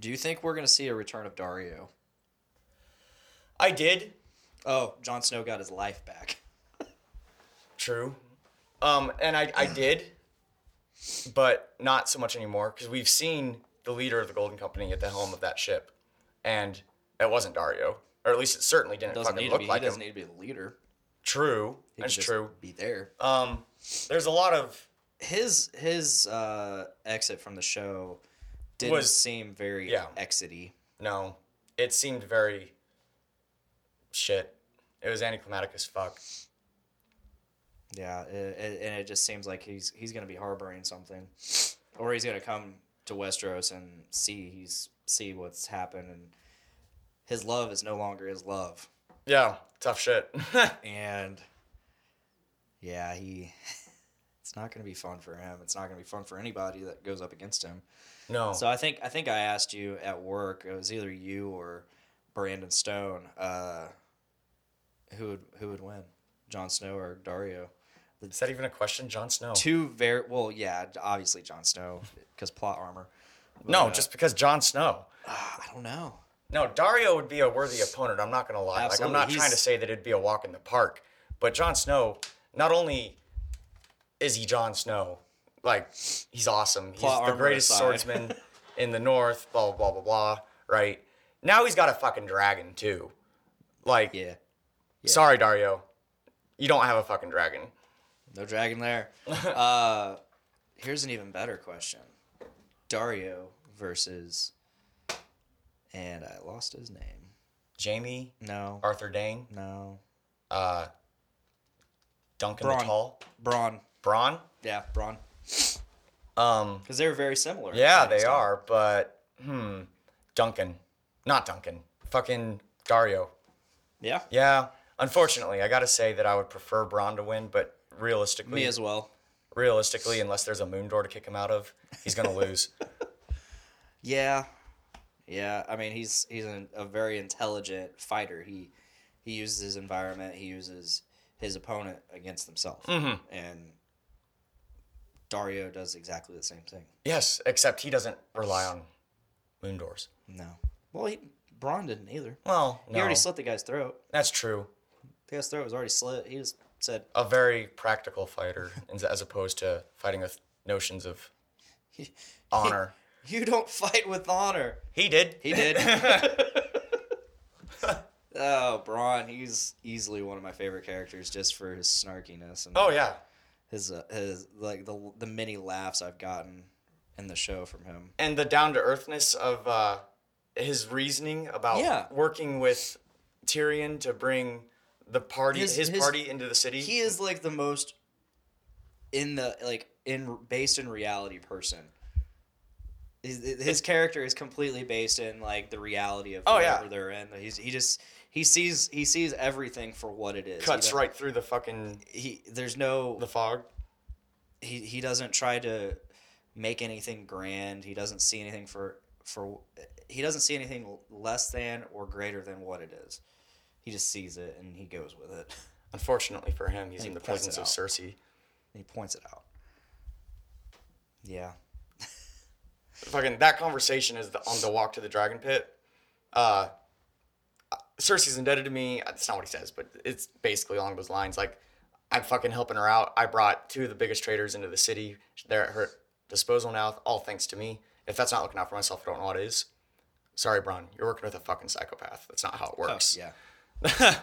E: Do you think we're gonna see a return of Daario?
F: I did.
E: Oh, Jon Snow got his life back.
F: True. Um, and I, I did, but not so much anymore because we've seen the leader of the Golden Company at the helm of that ship, and it wasn't Daario, or at least it certainly didn't
E: Doesn't
F: fucking
E: need to
F: look
E: be.
F: like
E: he doesn't
F: him.
E: need to be the leader.
F: True.
E: He
F: That's true.
E: Be there.
F: Um, there's a lot of
E: His his uh, exit from the show didn't
F: Was-
E: seem very
F: yeah.
E: exity.
F: no. It seemed very shit. It was anticlimactic as fuck.
E: Yeah, it, it, and it just seems like he's he's gonna be harboring something, or he's gonna come to Westeros and see he's see what's happened, and his love is no longer his love,
F: Yeah, tough shit.
E: and yeah, he. It's not gonna be fun for him. It's not gonna be fun for anybody that goes up against him.
F: no.
E: So I think I think I asked you at work. It was either you or Brandon Stone. Uh, who would who would win, Jon Snow or Daario?
F: Is that even a question, Jon Snow?
E: Two very well, yeah, obviously Jon Snow because plot armor. But,
F: no,
E: uh,
F: just because Jon Snow.
E: I don't know.
F: No, Daario would be a worthy opponent. I'm not gonna lie. Like I'm not trying to say that it'd be a walk in the park, but Jon Snow, not only is he Jon Snow, like he's awesome. He's
E: Plot
F: the greatest
E: aside.
F: swordsman in the North. Blah blah blah blah blah. Right now he's got a fucking dragon too. Like,
E: Yeah.
F: sorry Daario, you don't have a fucking dragon.
E: No dragon there. uh, here's an even better question: Daario versus, and I lost his name.
F: Jaime,
E: No,
F: Arthur Dayne,
E: no,
F: uh, Duncan
E: Bronn.
F: the Tall,
E: Bronn.
F: Bronn.
E: Yeah, Bronn.
F: Um,
E: Because they're very similar.
F: Yeah, they
E: style.
F: are, but hmm, Duncan, not Duncan, fucking Daario.
E: Yeah,
F: Yeah, unfortunately, I gotta say that I would prefer Bronn to win, but realistically,
E: me as well.
F: realistically, unless there's a moon door to kick him out of, he's gonna lose.
E: Yeah, yeah. I mean, he's he's an, a very intelligent fighter. He he uses his environment. He uses his opponent against himself.
F: Mm-hmm.
E: And Daario does exactly the same thing.
F: yes, except he doesn't rely on moon doors.
E: No. Well, he, Bronn didn't either.
F: Well,
E: He already slit the guy's throat.
F: that's true.
E: The guy's throat was already slit. He just said,
F: A very practical fighter, as opposed to fighting with notions of honor.
E: "You don't fight with honor."
F: He did.
E: He did. oh, Bronn. He's easily one of my favorite characters just for his snarkiness and
F: Oh yeah.
E: his uh, his like the the many laughs I've gotten in the show from him.
F: and the down to earthness of uh, his reasoning about
E: Yeah.
F: working with Tyrion to bring the party,
E: His-
F: his,
E: his-
F: party, into the city.
E: He is like the most in the like in based in reality person. His, his character is completely based in like the reality of
F: Oh,
E: whatever
F: yeah.
E: they're in. He's he just he sees he sees everything for what it is.
F: Cuts right through the fucking
E: He there's no
F: the fog.
E: he he doesn't try to make anything grand. He doesn't see anything for for he doesn't see anything less than or greater than what it is. He just sees it and he goes with it.
F: Unfortunately for him, he's
E: And
F: in
E: he
F: the presence of. Cersei.
E: And he points it out. Yeah.
F: Fucking that conversation is the, on the walk to the dragon pit. Uh, Cersei's indebted to me. That's not what he says, but it's basically along those lines. Like, I'm fucking helping her out. I brought two of the biggest traders into the city. They're at her disposal now, all thanks to me. If that's not looking out for myself, I don't know what is. Sorry, Bronn. You're working with a fucking psychopath. That's not how it
E: Oh,
F: works.
E: yeah.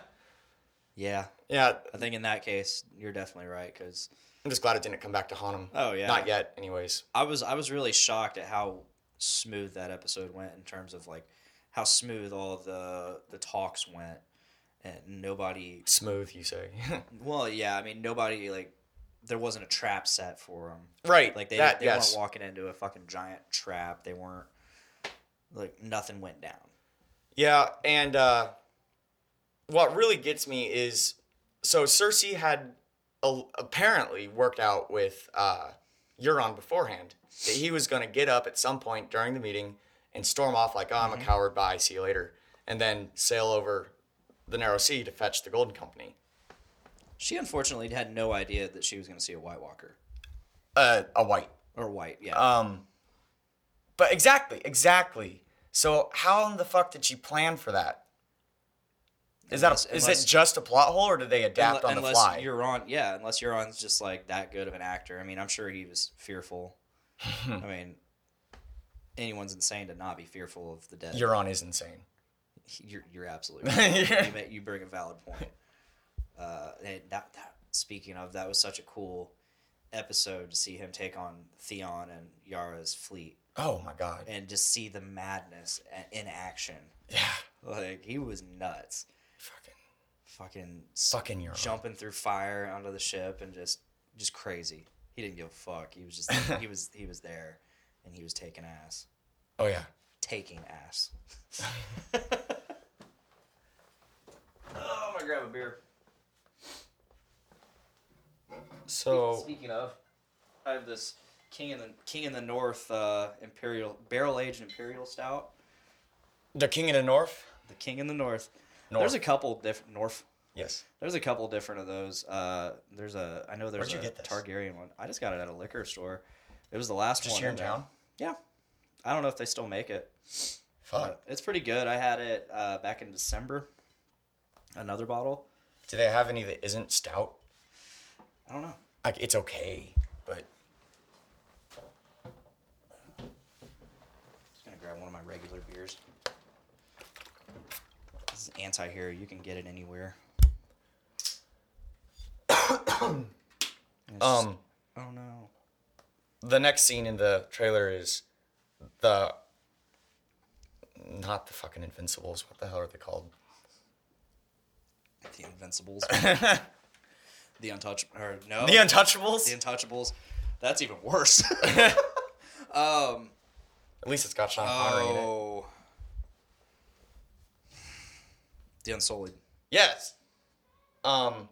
E: yeah.
F: Yeah,
E: I think in that case, you're definitely right because
F: I'm just glad it didn't come back to haunt him.
E: Oh, yeah.
F: Not yet, anyways.
E: I was I was really shocked at how smooth that episode went in terms of like how smooth all the the talks went and nobody
F: Smooth, you say.
E: well yeah I mean nobody like there wasn't a trap set for them
F: right.
E: like they
F: that,
E: they
F: yes.
E: weren't walking into a fucking giant trap they weren't like nothing went down
F: Yeah, and uh, what really gets me is so Cersei had a, apparently worked out with uh, Euron beforehand that he was going to get up at some point during the meeting and storm off like, "Oh, I'm
E: Mm-hmm.
F: a coward. Bye. See you later," and then sail over the Narrow Sea to fetch the Golden Company.
E: she unfortunately had no idea that she was going to see a White Walker
F: Uh, a white.
E: or White yeah
F: Um, but exactly, exactly. So how in the fuck did she plan for that? Is
E: Unless-
F: that a, is
E: unless-
F: it just a plot hole, or do they adapt
E: Unle-
F: on the
E: unless
F: fly?
E: Euron, yeah, unless Euron's just like that good of an actor. I mean, I'm sure he was fearful. I mean, anyone's insane to not be fearful of the dead.
F: Euron is insane.
E: you're, you're absolutely right. you, you bring a valid point. Uh, and that, that speaking of, that was such a cool episode to see him take on Theon and Yara's fleet
F: Oh my god.
E: and just see the madness in action.
F: Yeah.
E: Like he was nuts.
F: Fucking
E: Fucking s-
F: fucking Euron.
E: jumping through fire onto the ship and just just crazy. He didn't give a fuck. He was just he was he was there and he was taking ass.
F: Oh yeah.
E: Taking ass. oh, I'm gonna grab a beer.
F: So
E: Speaking of, I have this King in the King in the North uh, Imperial barrel aged Imperial Stout.
F: the King in the North.
E: The King in the North.
F: North.
E: There's a couple different North.
F: Yes.
E: There's a couple different of those. Uh, there's a I know there's
F: Where'd you
E: a
F: get this?
E: Targaryen one. I just got it at a liquor store. It was the last
F: Just
E: one
F: here in town.
E: Yeah. I don't know if they still make it.
F: Fuck.
E: It's pretty good. I had it uh, back in December. Another bottle.
F: Do they have any that isn't stout?
E: I don't know.
F: Like it's okay, but
E: Just gonna grab one of my regular beers. This is anti-hero. You can get it anywhere. Just-
F: um,
E: oh no.
F: the next scene in the trailer is the not the fucking Invincibles. What the hell are they called?
E: The Invincibles. the Untouch or no.
F: The Untouchables.
E: The Untouchables. That's even worse. um.
F: At least it's got Sean Connery in it.
E: Oh. The Unsullied.
F: Yes. Um,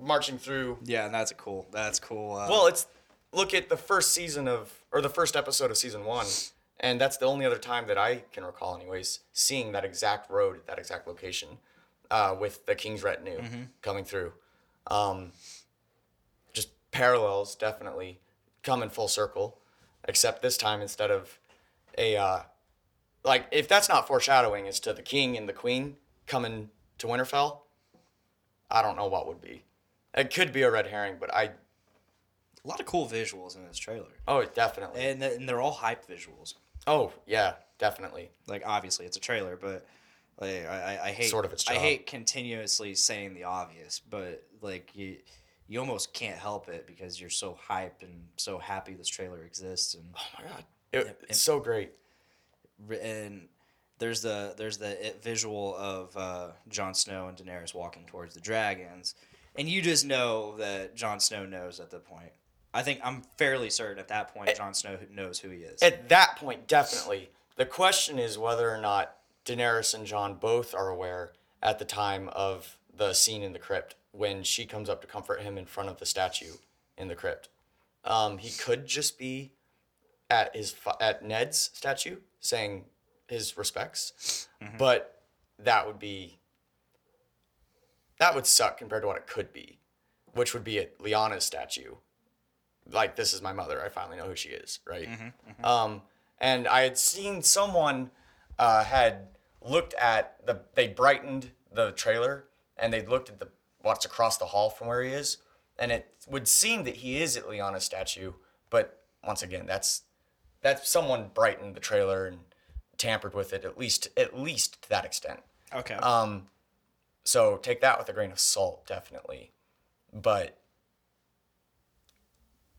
F: marching through.
E: Yeah, and that's a cool. That's cool. Uh,
F: Well, it's look at the first season of or the first episode of season one, and that's the only other time that I can recall, anyways, seeing that exact road at that exact location, uh, with the King's retinue coming through. Um, just parallels, definitely coming full circle, except this time instead of a uh, like if that's not foreshadowing as to the king and the queen coming to Winterfell, I don't know what would be. It could be a red herring, but I
E: a lot of cool visuals in this trailer,
F: oh definitely.
E: And th- and they're all hype visuals.
F: oh yeah definitely.
E: Like obviously it's a trailer, but like I, I, I hate
F: Sort of its
E: I hate continuously saying the obvious, but like you you almost can't help it because you're so hyped and so happy this trailer exists and
F: oh my god. It,
E: and-
F: it's so great.
E: And there's the there's the it visual of uh, Jon Snow and Daenerys walking towards the dragons, and you just know that Jon Snow knows at the point. I think I'm fairly certain at that point Jon Snow knows who he is.
F: at that point definitely the question is whether or not Daenerys and Jon both are aware at the time of the scene in the crypt when she comes up to comfort him in front of the statue in the crypt um, he could just be at his at Ned's statue saying his respects. But that would be that would suck compared to what it could be which would be at Lyanna's statue. Like this is my mother. I finally know who she is right? Um and i had seen someone uh had looked at the they brightened the trailer and they looked at the what's across the hall from where he is. And it would seem that he is at Lyanna's statue but once again that's that's someone brightened the trailer and tampered with it at least at least to that extent
E: okay.
F: um, so take that with a grain of salt, definitely. But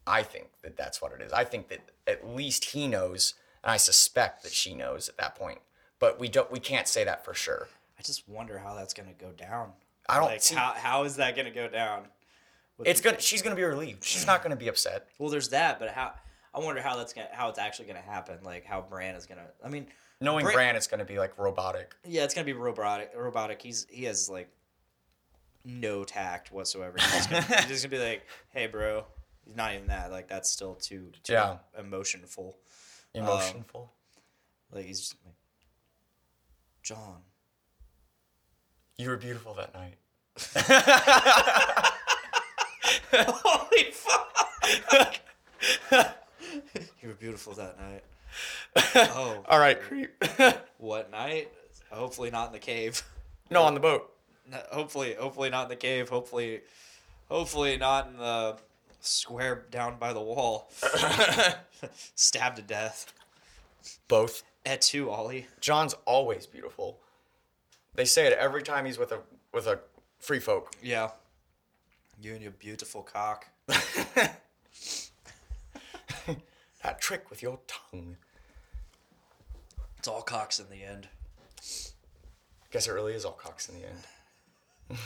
F: I think that that's what it is. I think that at least he knows, and I suspect that she knows at that point. But we don't. We can't say that for sure.
E: I just wonder how that's gonna go down.
F: I don't
E: like
F: see-
E: how how is that gonna go down?
F: It's
E: the-
F: gonna. She's gonna be relieved. She's not gonna be upset.
E: Well, there's that, but how? I wonder how that's gonna how it's actually gonna happen. Like how Bran is gonna. I mean,
F: Knowing
E: Bran-
F: Bran, it's gonna be like robotic.
E: Yeah, it's gonna be robotic. Robotic. He's he has like no tact whatsoever. He's just, gonna, he's just gonna be like, "Hey, bro." He's not even that. Like that's still too, too
F: Yeah.
E: emotionful.
F: Um, emotionful.
E: Like he's just like, Jon.
F: you were beautiful that night.
E: Holy fuck! you were beautiful that night. Oh,
F: All right, creep.
E: what night? Hopefully not in the cave.
F: no, on the boat.
E: No, hopefully, hopefully not in the cave. Hopefully, hopefully not in the square down by the wall. Stabbed to death.
F: Both.
E: At two, Olly.
F: Jon's always beautiful. They say it every time he's with a with a free folk.
E: Yeah. You and your beautiful cock.
F: That trick with your tongue.
E: It's all cocks in the end.
F: I guess it really is all cocks in the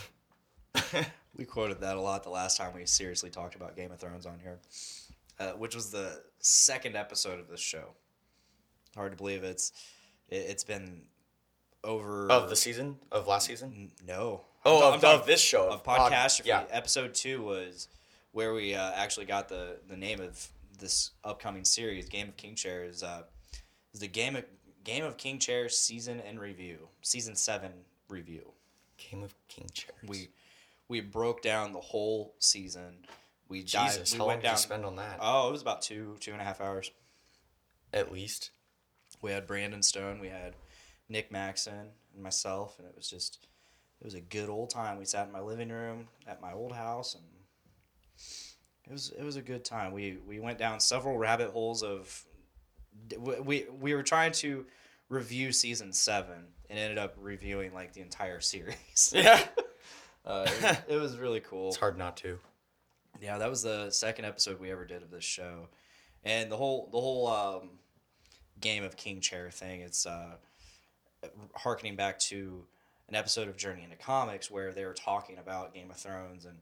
F: end.
E: We quoted that a lot the last time we seriously talked about Game of Thrones on here, uh, which was the second episode of this show. Hard to believe it's it, it's been over
F: Of the season of last season.
E: no
F: Oh,
E: I'm
F: of,
E: talking-
F: of this show
E: of podcast.
F: Yeah,
E: episode two was where we uh, actually got the the name of this upcoming series. Game of King Chair is uh, is the game of Game of King Chair season and review, season seven review.
F: Game of King Chairs.
E: We we broke down the whole season. We
F: Jesus,
E: dived, we
F: how long
E: went
F: did you spend on that?
E: Oh, it was about two two and a half hours.
F: At least.
E: we had Brandon Stone, we had Nick Maxon, and myself, and it was just it was a good old time. We sat in my living room at my old house, and it was it was a good time. We we went down several rabbit holes of we we, we were trying to review season seven and ended up reviewing like the entire series.
F: Yeah.
E: Uh, it, was, it was really cool.
F: It's hard not to.
E: Yeah, that was the second episode we ever did of this show, and the whole the whole um, game of King Chair thing. It's uh, harkening back to an episode of Journey into Comics where they were talking about Game of Thrones, and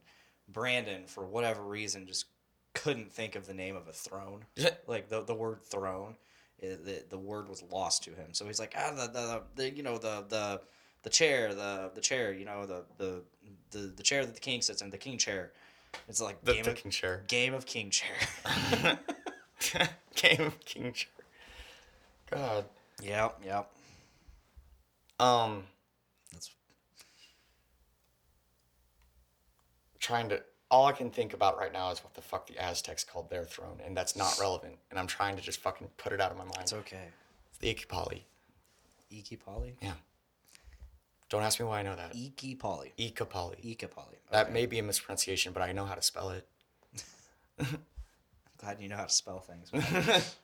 E: Brandon, for whatever reason, just couldn't think of the name of a throne, like the the word throne. It, the, the word was lost to him, so he's like, ah, the, the, the you know the the the chair, the the chair, you know the the the, the chair that the king sits in, the king chair. It's like
F: The,
E: game
F: the
E: of
F: King Chair.
E: game of king chair.
F: Game of King Chair. God.
E: yep, yep.
F: Um,
E: That's
F: trying to. All I can think about right now is what the fuck the Aztecs called their throne, and that's not relevant. And I'm trying to just fucking put it out of my mind.
E: it's okay.
F: It's the Ikipali.
E: Iki Polly.
F: Yeah. Don't ask me why I know that.
E: Iki Polly.
F: Ikipali.
E: Ika Polly.
F: That may be a mispronunciation, but I know how to spell it.
E: I'm Glad you know how to spell things.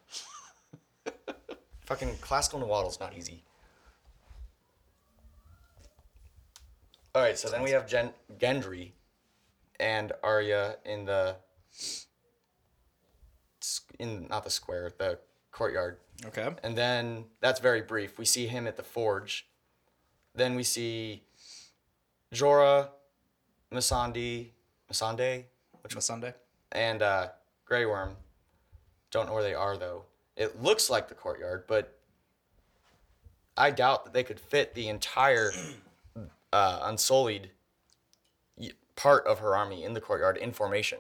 F: Fucking classical Nahuatl's not easy. All right, so then we have Gen- Gendry and Arya in the in not the square, the courtyard.
E: okay.
F: And then that's very brief. We see him at the forge. Then we see Jorah, Missandei, Missandei,
E: Which was Sunday?
F: and uh, Grey Worm. Don't know where they are though. It looks like the courtyard, but I doubt that they could fit the entire uh, Unsullied part of her army in the courtyard in formation.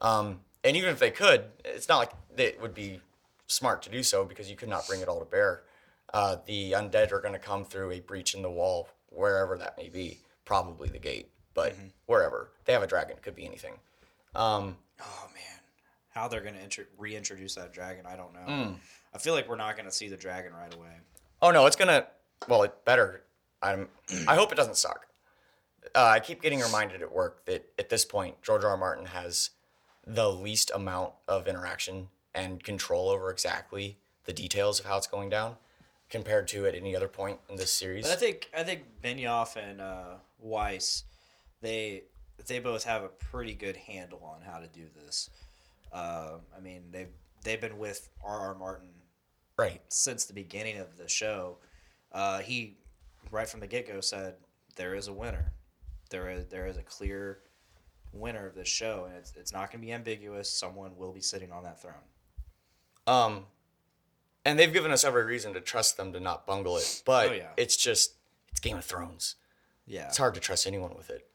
F: Um, and even if they could, it's not like it would be smart to do so because you could not bring it all to bear. Uh, the undead are going to come through a breach in the wall, wherever that may be. Probably the gate, but wherever. They have a dragon, could be anything. Um,
E: Oh man, how they're gonna intro- reintroduce that dragon? I don't know.
F: Hmm.
E: I feel like we're not gonna see the dragon right away.
F: Oh no, it's gonna. Well, it better. I'm. I hope it doesn't suck. Uh, I keep getting reminded at work that at this point, George R. R. Martin has the least amount of interaction and control over exactly the details of how it's going down, compared to at any other point in this series.
E: But I think I think Benioff and uh, Weiss, they they both have a pretty good handle on how to do this. Uh, I mean, they've they've been with R. R. Martin
F: right.
E: since the beginning of the show. Uh, he right from the get go said there is a winner. There is there is a clear winner of this show, and it's it's not going to be ambiguous. Someone will be sitting on that throne.
F: Um, and they've given us every reason to trust them to not bungle it. But
E: Oh, yeah.
F: it's just it's Game of Thrones.
E: Yeah,
F: It's hard to trust anyone with it.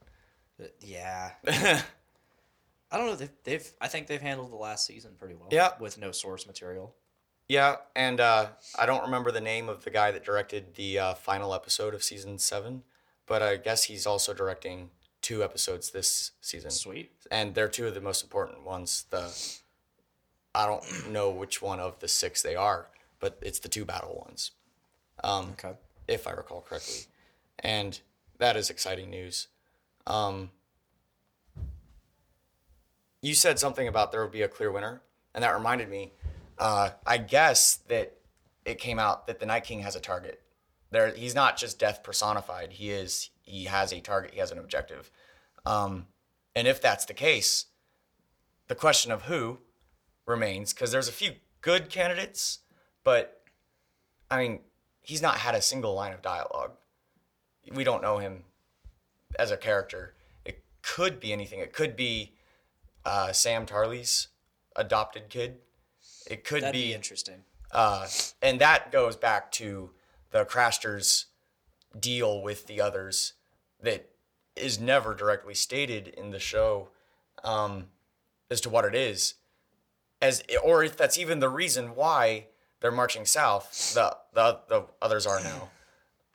E: yeah. I don't know. They've, they've I think they've handled the last season pretty well.
F: Yeah.
E: with no source material.
F: Yeah, and uh, I don't remember the name of the guy that directed the uh, final episode of season seven, but I guess he's also directing two episodes this season.
E: Sweet.
F: And they're two of the most important ones. The I don't know which one of the six they are, but it's the two battle ones, um,
E: Okay.
F: if I recall correctly, and that is exciting news. Um, you said something about there would be a clear winner, and that reminded me. Uh, I guess that it came out that the Night King has a target. There, he's not just death personified. He is. He has a target. He has an objective. Um, and if that's the case, the question of who remains because there's a few good candidates, but I mean, he's not had a single line of dialogue. We don't know him as a character. It could be anything. It could be uh, Sam Tarly's adopted kid. It could
E: That'd
F: be,
E: be interesting.
F: uh, and that goes back to the Craster's deal with the others that is never directly stated in the show um, as to what it is, as or if that's even the reason why they're marching south. The the the others are now.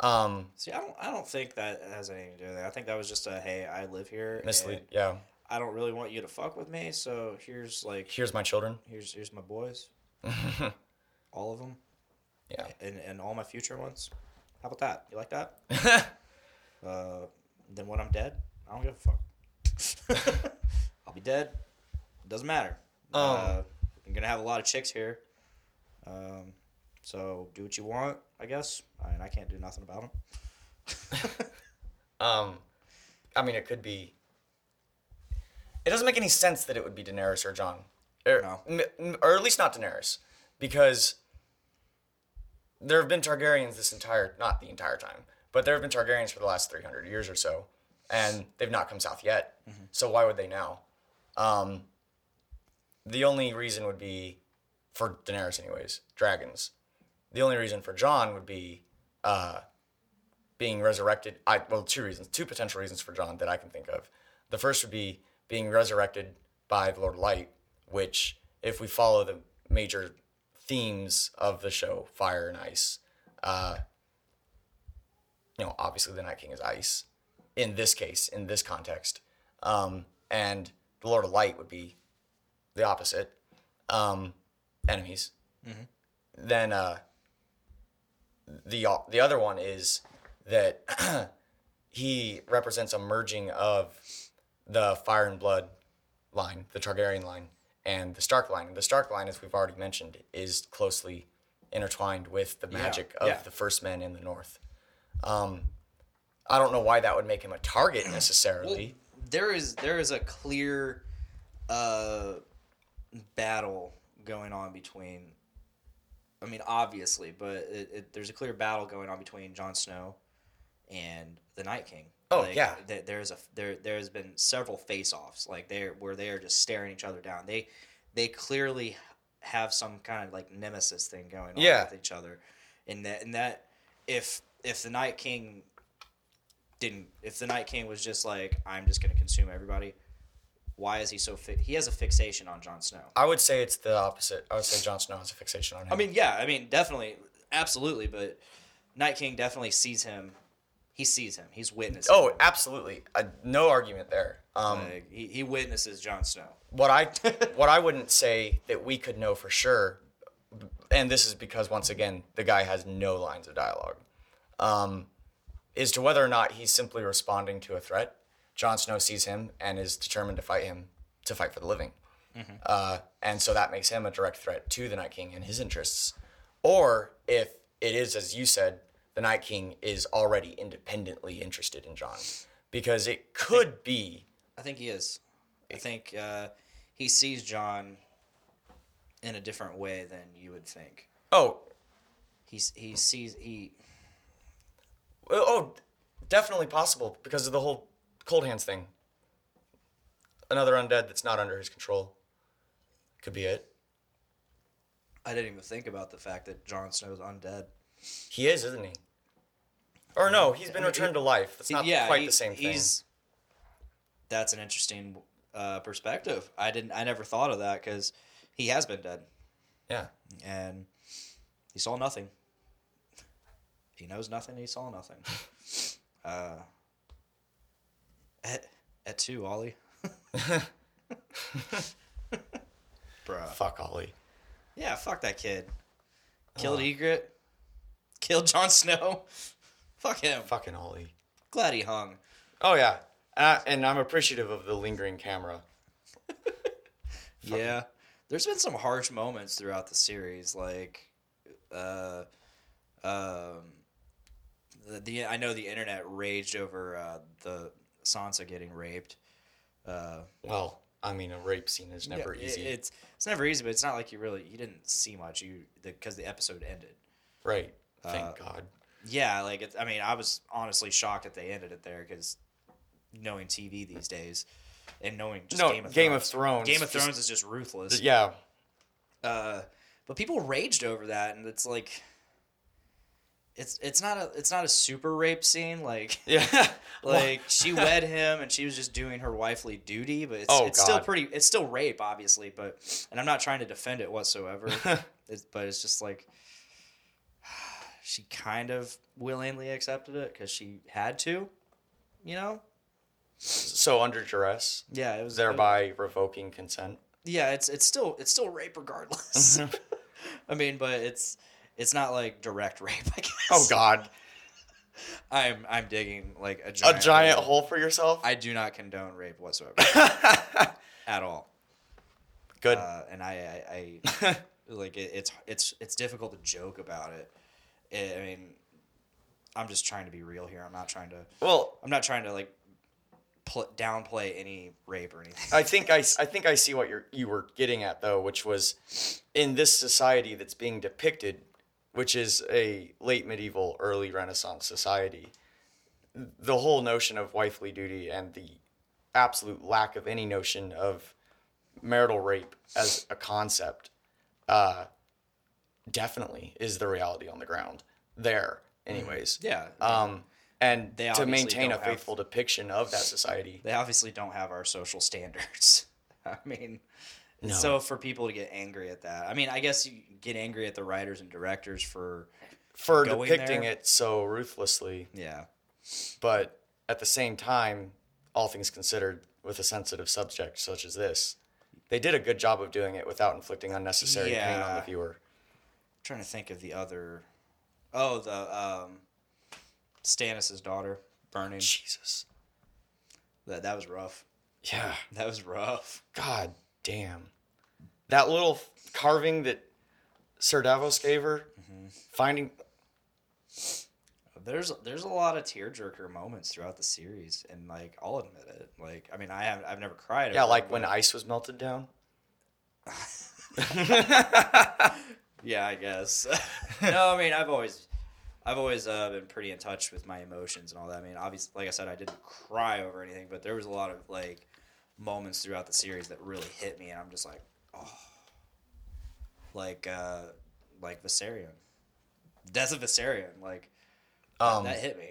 F: Um,
E: See, I don't I don't think that has anything to do with it. I think that was just a hey, I live here.
F: mislead. Yeah.
E: I don't really want you to fuck with me, so here's like
F: Here's my children.
E: here's here's my boys. All of them.
F: Yeah.
E: and and all my future ones. How about that? You like that? uh, then when I'm dead, I don't give a fuck. I'll be dead. Doesn't matter. uh, I'm gonna have a lot of chicks here. Um, so do what you want, I guess. I mean, I can't do nothing about them.
F: Um, I mean, it could be. It doesn't make any sense that it would be Daenerys or Jon, or,
E: No.
F: m- m- or at least not Daenerys, because there have been Targaryens this entire, not the entire time, but there have been Targaryens for the last three hundred years or so, and they've not come south yet. So why would they now? Um, the only reason would be for Daenerys, anyways, dragons. The only reason for Jon would be uh, being resurrected. I well, two reasons, two potential reasons for Jon that I can think of. The first would be being resurrected by the Lord of Light, which, if we follow the major themes of the show, fire and ice, uh, you know, obviously the Night King is ice. In this case, in this context, um, and the Lord of Light would be the opposite, um, enemies. Then uh, the the other one is that he represents a merging of the Fire and Blood line, the Targaryen line, and the Stark line. The Stark line, as we've already mentioned, is closely intertwined with the magic of
E: yeah.
F: the First Men in the North. Um, I don't know why that would make him a target necessarily.
E: there is there is a clear uh, battle going on between. I mean, obviously, but it, it, there's a clear battle going on between Jon Snow and the Night King.
F: Oh, yeah.
E: th- there's a there there's been several face-offs like they where they are just staring each other down. They they clearly have some kind of like nemesis thing going on
F: Yeah.
E: with each other, and that and that if if the Night King didn't if the Night King was just like I'm just gonna consume everybody, why is he so fi- he has a fixation on Jon Snow?
F: I would say it's the opposite. I would say Jon Snow has a fixation on him.
E: I mean, yeah, I mean, definitely, absolutely, but Night King definitely sees him. He sees him. He's witnessing.
F: oh,
E: him.
F: absolutely, uh, no argument there. Um,
E: Like, he, he witnesses Jon Snow.
F: what I what I wouldn't say that we could know for sure, and this is because once again the guy has no lines of dialogue, um, is to whether or not he's simply responding to a threat. Jon Snow sees him and is determined to fight him to fight for the living, uh, and so that makes him a direct threat to the Night King and his interests. Or if it is as you said, the Night King is already independently interested in Jon, because it could be
E: I think he is. I think uh, he sees Jon in a different way than you would think.
F: oh
E: He's he sees he
F: Oh, definitely possible because of the whole cold hands thing. Another undead that's not under his control. Could be it.
E: I didn't even think about the fact that Jon Snow's undead.
F: He is, isn't he? Or no, he's been returned to life. That's not
E: yeah,
F: quite
E: he-
F: the same thing.
E: he's- That's an interesting uh, perspective. I didn't. I never thought of that because he has been dead
F: Yeah.
E: and he saw nothing. He knows nothing. He saw nothing. Uh, at at two, Olly. Bruh.
F: Fuck Olly.
E: Yeah, fuck that kid. Killed Ygritte. Killed Jon Snow. Fuck him.
F: Fucking Olly.
E: Glad he hung.
F: Oh yeah. Uh, and I'm appreciative of the lingering camera.
E: Yeah. There's been some harsh moments throughout the series, like, uh, um, the, the I know the internet raged over uh, the Sansa getting raped. Uh,
F: Well, I mean, a rape scene is never
E: yeah, it-
F: easy.
E: it's it's never easy, but it's not like you really you didn't see much. You because the, episode ended.
F: right. Thank
E: uh,
F: God.
E: Yeah, like it's, I mean, I was honestly shocked that they ended it there because knowing TV these days and knowing just
F: No,
E: Game of
F: Game
E: Thrones,
F: of Thrones
E: Game of
F: just-
E: Thrones is just ruthless.
F: Yeah.
E: Uh, but people raged over that, and it's like, it's it's not a it's not a super rape scene. Like
F: Yeah.
E: like she wed him, and she was just doing her wifely duty. But it's
F: Oh,
E: it's still pretty. It's still rape, obviously. But and I'm not trying to defend it whatsoever. it's, but it's just like she kind of willingly accepted it because she had to. You know.
F: so under duress,
E: Yeah, it was
F: thereby revoking consent.
E: yeah, it's it's still it's still rape regardless. I mean, but it's It's not like direct rape. I guess.
F: Oh God,
E: I'm I'm digging like a
F: a
E: giant,
F: giant hole for yourself.
E: I do not condone rape whatsoever at all.
F: Good.
E: Uh, and I, I, I like it, it's it's it's difficult to joke about it. I I mean, I'm just trying to be real here. I'm not trying to.
F: well,
E: I'm not trying to like pl- downplay any rape or anything.
F: I think I, I think I see what you're you were getting at though, which was in this society that's being depicted, which is a late medieval, early Renaissance society. The whole notion of wifely duty and the absolute lack of any notion of marital rape as a concept, uh, definitely is the reality on the ground there. Anyways,
E: Yeah.
F: um, and
E: They
F: to maintain a
E: don't have-
F: faithful depiction of that society.
E: they obviously don't have our social standards. I mean,
F: No.
E: so for people to get angry at that, I mean, I guess you get angry at the writers and directors for,
F: for depicting
E: there.
F: it so ruthlessly,
E: yeah,
F: but at the same time, all things considered, with a sensitive subject such as this, they did a good job of doing it without inflicting unnecessary pain on the viewer.
E: Trying to think of the other. Oh, the um, Stannis's daughter burning.
F: Jesus.
E: That that was rough.
F: Yeah.
E: That was rough.
F: God damn. That little carving that Sir Davos gave her,
E: Mm-hmm.
F: finding.
E: There's there's a lot of tearjerker moments throughout the series, and like I'll admit it. Like I mean, I have I've never cried.
F: Yeah, like when ice was melted down.
E: Yeah, I guess. no, I mean I've always, I've always uh, been pretty in touch with my emotions and all that. I mean, obviously, like I said, I didn't cry over anything, but there was a lot of like moments throughout the series that really hit me, and I'm just like, oh, like uh, like Viserion, Death of Viserion, like
F: Um,
E: that hit me.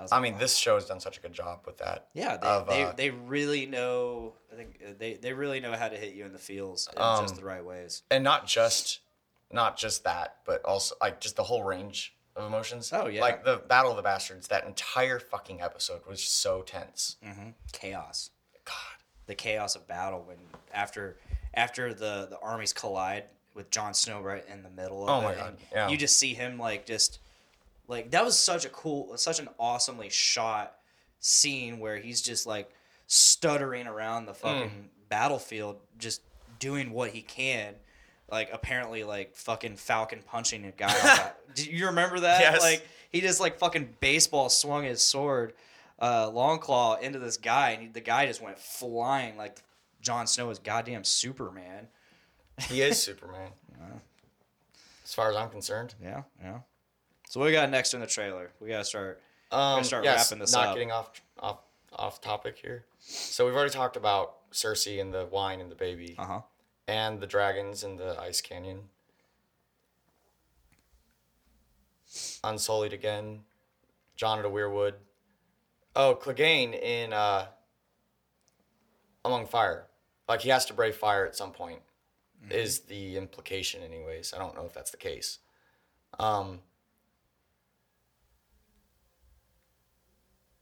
F: I
E: like,
F: mean, this show has done such a good job with that.
E: Yeah, they,
F: of,
E: they,
F: uh,
E: they really know. I think they, they really know how to hit you in the feels in
F: Um,
E: just the right ways.
F: and not just not just that, but also like just the whole range of emotions.
E: Oh, yeah.
F: like the Battle of the Bastards. That entire fucking episode was so tense.
E: Chaos,
F: God,
E: the chaos of battle when after after the the armies collide with Jon Snow right in the middle of
F: Oh
E: it.
F: my God, yeah.
E: You just see him like just like that was such a cool, such an awesomely shot scene where he's just like stuttering around the fucking
F: Mm.
E: battlefield, just doing what he can. Like apparently, like fucking Falcon punching a guy. Do you remember that?
F: Yes.
E: Like he just like fucking baseball swung his sword, uh, Longclaw into this guy, and he, the guy just went flying like Jon Snow is goddamn Superman.
F: he is Superman. As far as I'm concerned.
E: Yeah, yeah. So what we got next in the trailer? We gotta start.
F: Um,
E: start
F: yes,
E: wrapping this
F: not
E: up.
F: getting off off off topic here. So we've already talked about Cersei and the wine and the baby,
E: Uh huh.
F: And the dragons in the ice canyon. Unsullied again. Jon at the Weirwood. Oh, Clegane in uh, Among Fire. Like he has to brave fire at some point, is the implication, anyways. I don't know if that's the case. Um,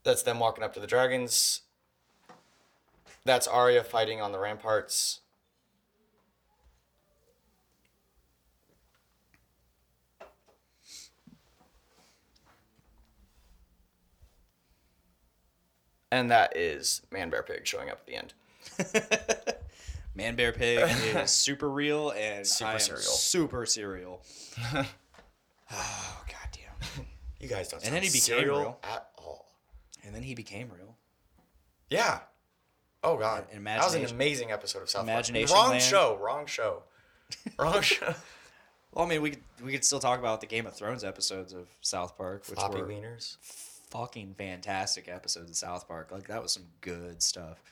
F: that's them walking up to the dragons. That's Arya fighting on the ramparts. And that is Man Bear Pig showing up at the end.
E: Man Bear Pig is super real, and
F: Super
E: I am
F: cereal.
E: super serial. oh goddamn!
F: You guys don't
E: And
F: sound
E: then he became
F: serial
E: real.
F: at all.
E: And then he became real.
F: Yeah. Oh god. That was an
E: imagination-
F: amazing episode of South Park.
E: Imagination
F: Wrong
E: Land.
F: show. Wrong show. Wrong show.
E: Well, I mean, we could we could still talk about the Game of Thrones episodes of South Park, which
F: Floppy
E: were
F: wieners.
E: Fucking fantastic episodes of South Park. Like that was some good stuff.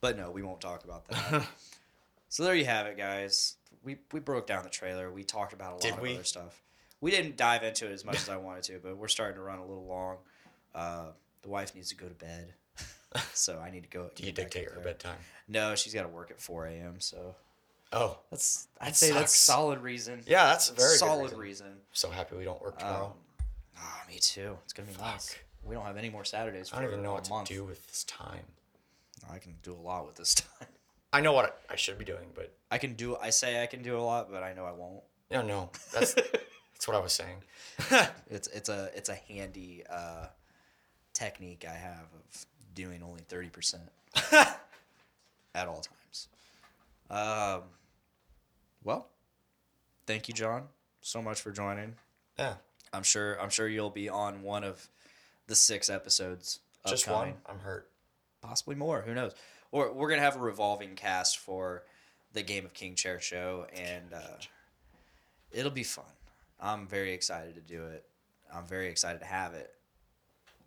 E: But no, we won't talk about that. so there you have it, guys. We we broke down the trailer. We talked about a lot
F: Did
E: of
F: we?
E: other stuff. We didn't dive into it as much as I wanted to, but we're starting to run a little long. Uh, the wife needs to go to bed, so I need to go.
F: Do you dictate her bedtime?
E: No, she's got to work at four a.m. So
F: Oh.
E: that's I'd
F: That
E: say that's solid reason.
F: Yeah, that's a very
E: solid
F: reason.
E: reason.
F: So happy we don't work tomorrow.
E: Ah, me too. It's gonna be nice. We don't have any more Saturdays.
F: I don't even know what
E: month.
F: to do with this time.
E: I can do a lot with this time.
F: I know what I should be doing, but
E: I can do. I say I can do a lot, but I know I won't.
F: no, no. That's That's what I was saying.
E: It's it's a it's a handy uh, technique I have of doing only thirty percent at all times. Um, well, thank you, Jon, so much for joining.
F: Yeah.
E: I'm sure I'm sure you'll be on one of the six episodes.
F: Just
E: upcoming.
F: one. I'm hurt.
E: possibly more. Who knows? Or we're gonna have a revolving cast for the Game of King Chair show, and uh, it'll be fun. I'm very excited to do it. I'm very excited to have it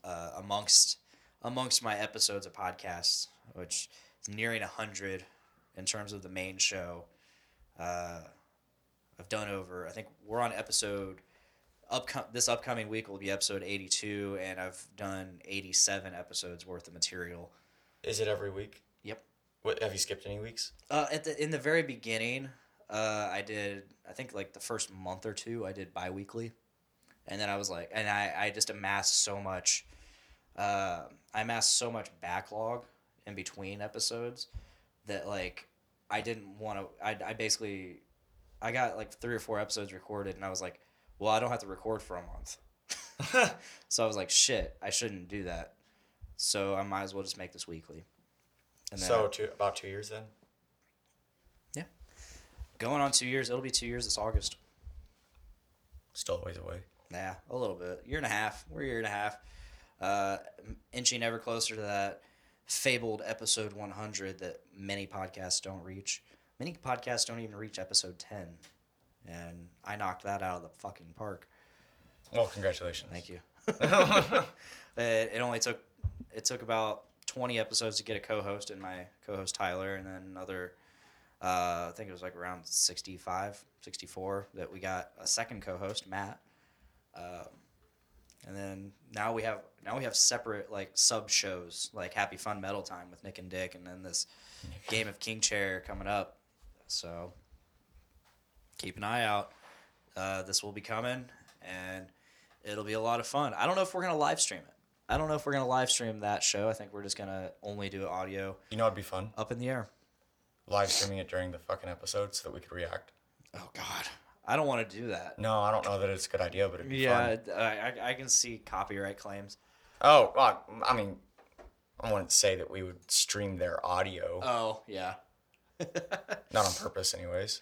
E: uh, amongst amongst my episodes of podcasts, which is nearing hundred in terms of the main show. Uh, I've done over. I think we're on episode. Upco- this upcoming week will be episode 82, and I've done 87 episodes worth of material.
F: Is it every week?
E: Yep.
F: What have you skipped any weeks?
E: Uh, at the in the very beginning, uh, I did I think like the first month or two I did biweekly, and then I was like, and I I just amassed so much, uh, I amassed so much backlog in between episodes that like I didn't want to. I I basically I got like three or four episodes recorded, and I was like, well, I don't have to record for a month. so I was like, shit, I shouldn't do that. So I might as well just make this weekly. And
F: So two, about two years then.
E: yeah. Going on two years. It'll be two years this August.
F: Still a ways away.
E: Yeah, a little bit. Year and a half. We're a year and a half. Uh, inching ever closer to that fabled episode 100 that many podcasts don't reach. Many podcasts don't even reach episode 10. And I knocked that out of the fucking park.
F: Well, congratulations.
E: Thank you. it, it only took it took about 20 episodes to get a co-host and my co-host Tyler and then another uh, I think it was like around 65, 64 that we got a second co-host Matt. Um, and then now we have now we have separate like sub shows like Happy Fun Metal Time with Nick and Dick and then this Game of King Chair coming up. So keep an eye out. Uh, this will be coming and it'll be a lot of fun. I don't know if we're gonna live stream it. I don't know if we're gonna live stream that show. I think we're just gonna only do audio
F: You know, it'd be fun
E: up in the air.
F: live streaming it during the fucking episode so that we could react.
E: Oh God, I don't want to do that.
F: No, I don't know that it's a good idea, but it'd be
E: Yeah,
F: fun.
E: I, I- I can see copyright claims.
F: Oh, well, I mean, I wouldn't say that we would stream their audio,
E: Oh yeah.
F: not on purpose, anyways.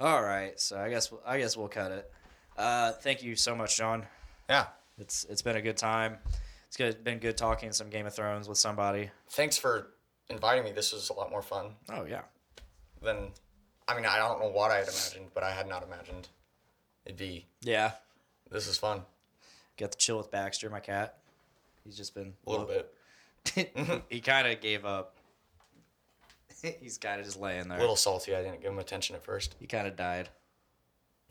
E: All right, so I guess I guess we'll cut it. Uh, thank you so much, Jon.
F: Yeah.
E: It's it's been a good time. It's good, been good talking some Game of Thrones with somebody.
F: Thanks for inviting me. This was a lot more fun
E: Oh yeah.
F: than. I mean, I don't know what I had imagined, but I had not imagined it'd be.
E: Yeah.
F: This is fun.
E: Got to chill with Baxter, my cat. He's just been
F: A little bit.
E: he kind of gave up. He's kind of just laying there.
F: A little salty. I didn't give him attention at first.
E: He kind of died.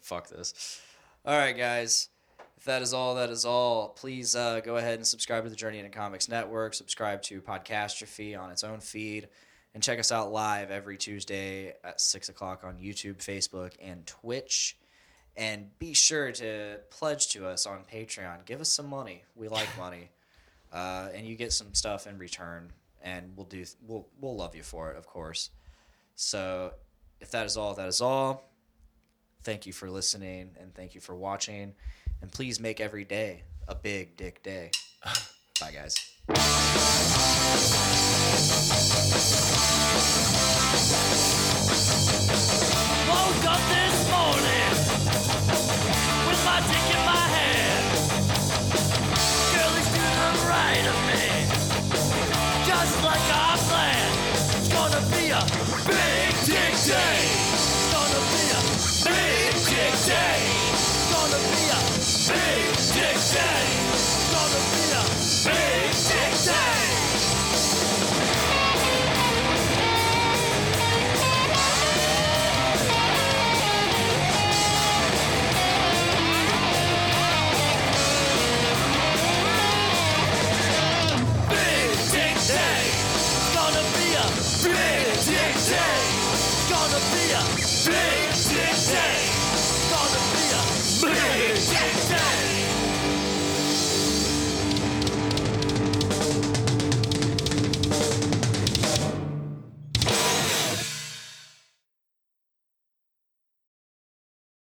E: Fuck this. All right, guys. If that is all, that is all. Please uh, go ahead and subscribe to the Journey into Comics Network. Subscribe to Podcastrophe on its own feed. And check us out live every Tuesday at 6 o'clock on YouTube, Facebook, and Twitch. And be sure to pledge to us on Patreon. Give us some money. We like money. Uh, and you get some stuff in return. And we'll do we'll we'll love you for it, of course. So if that is all, that is all. Thank you for listening and thank you for watching. And please make every day a big dick day. Bye, guys.
A: Woke up this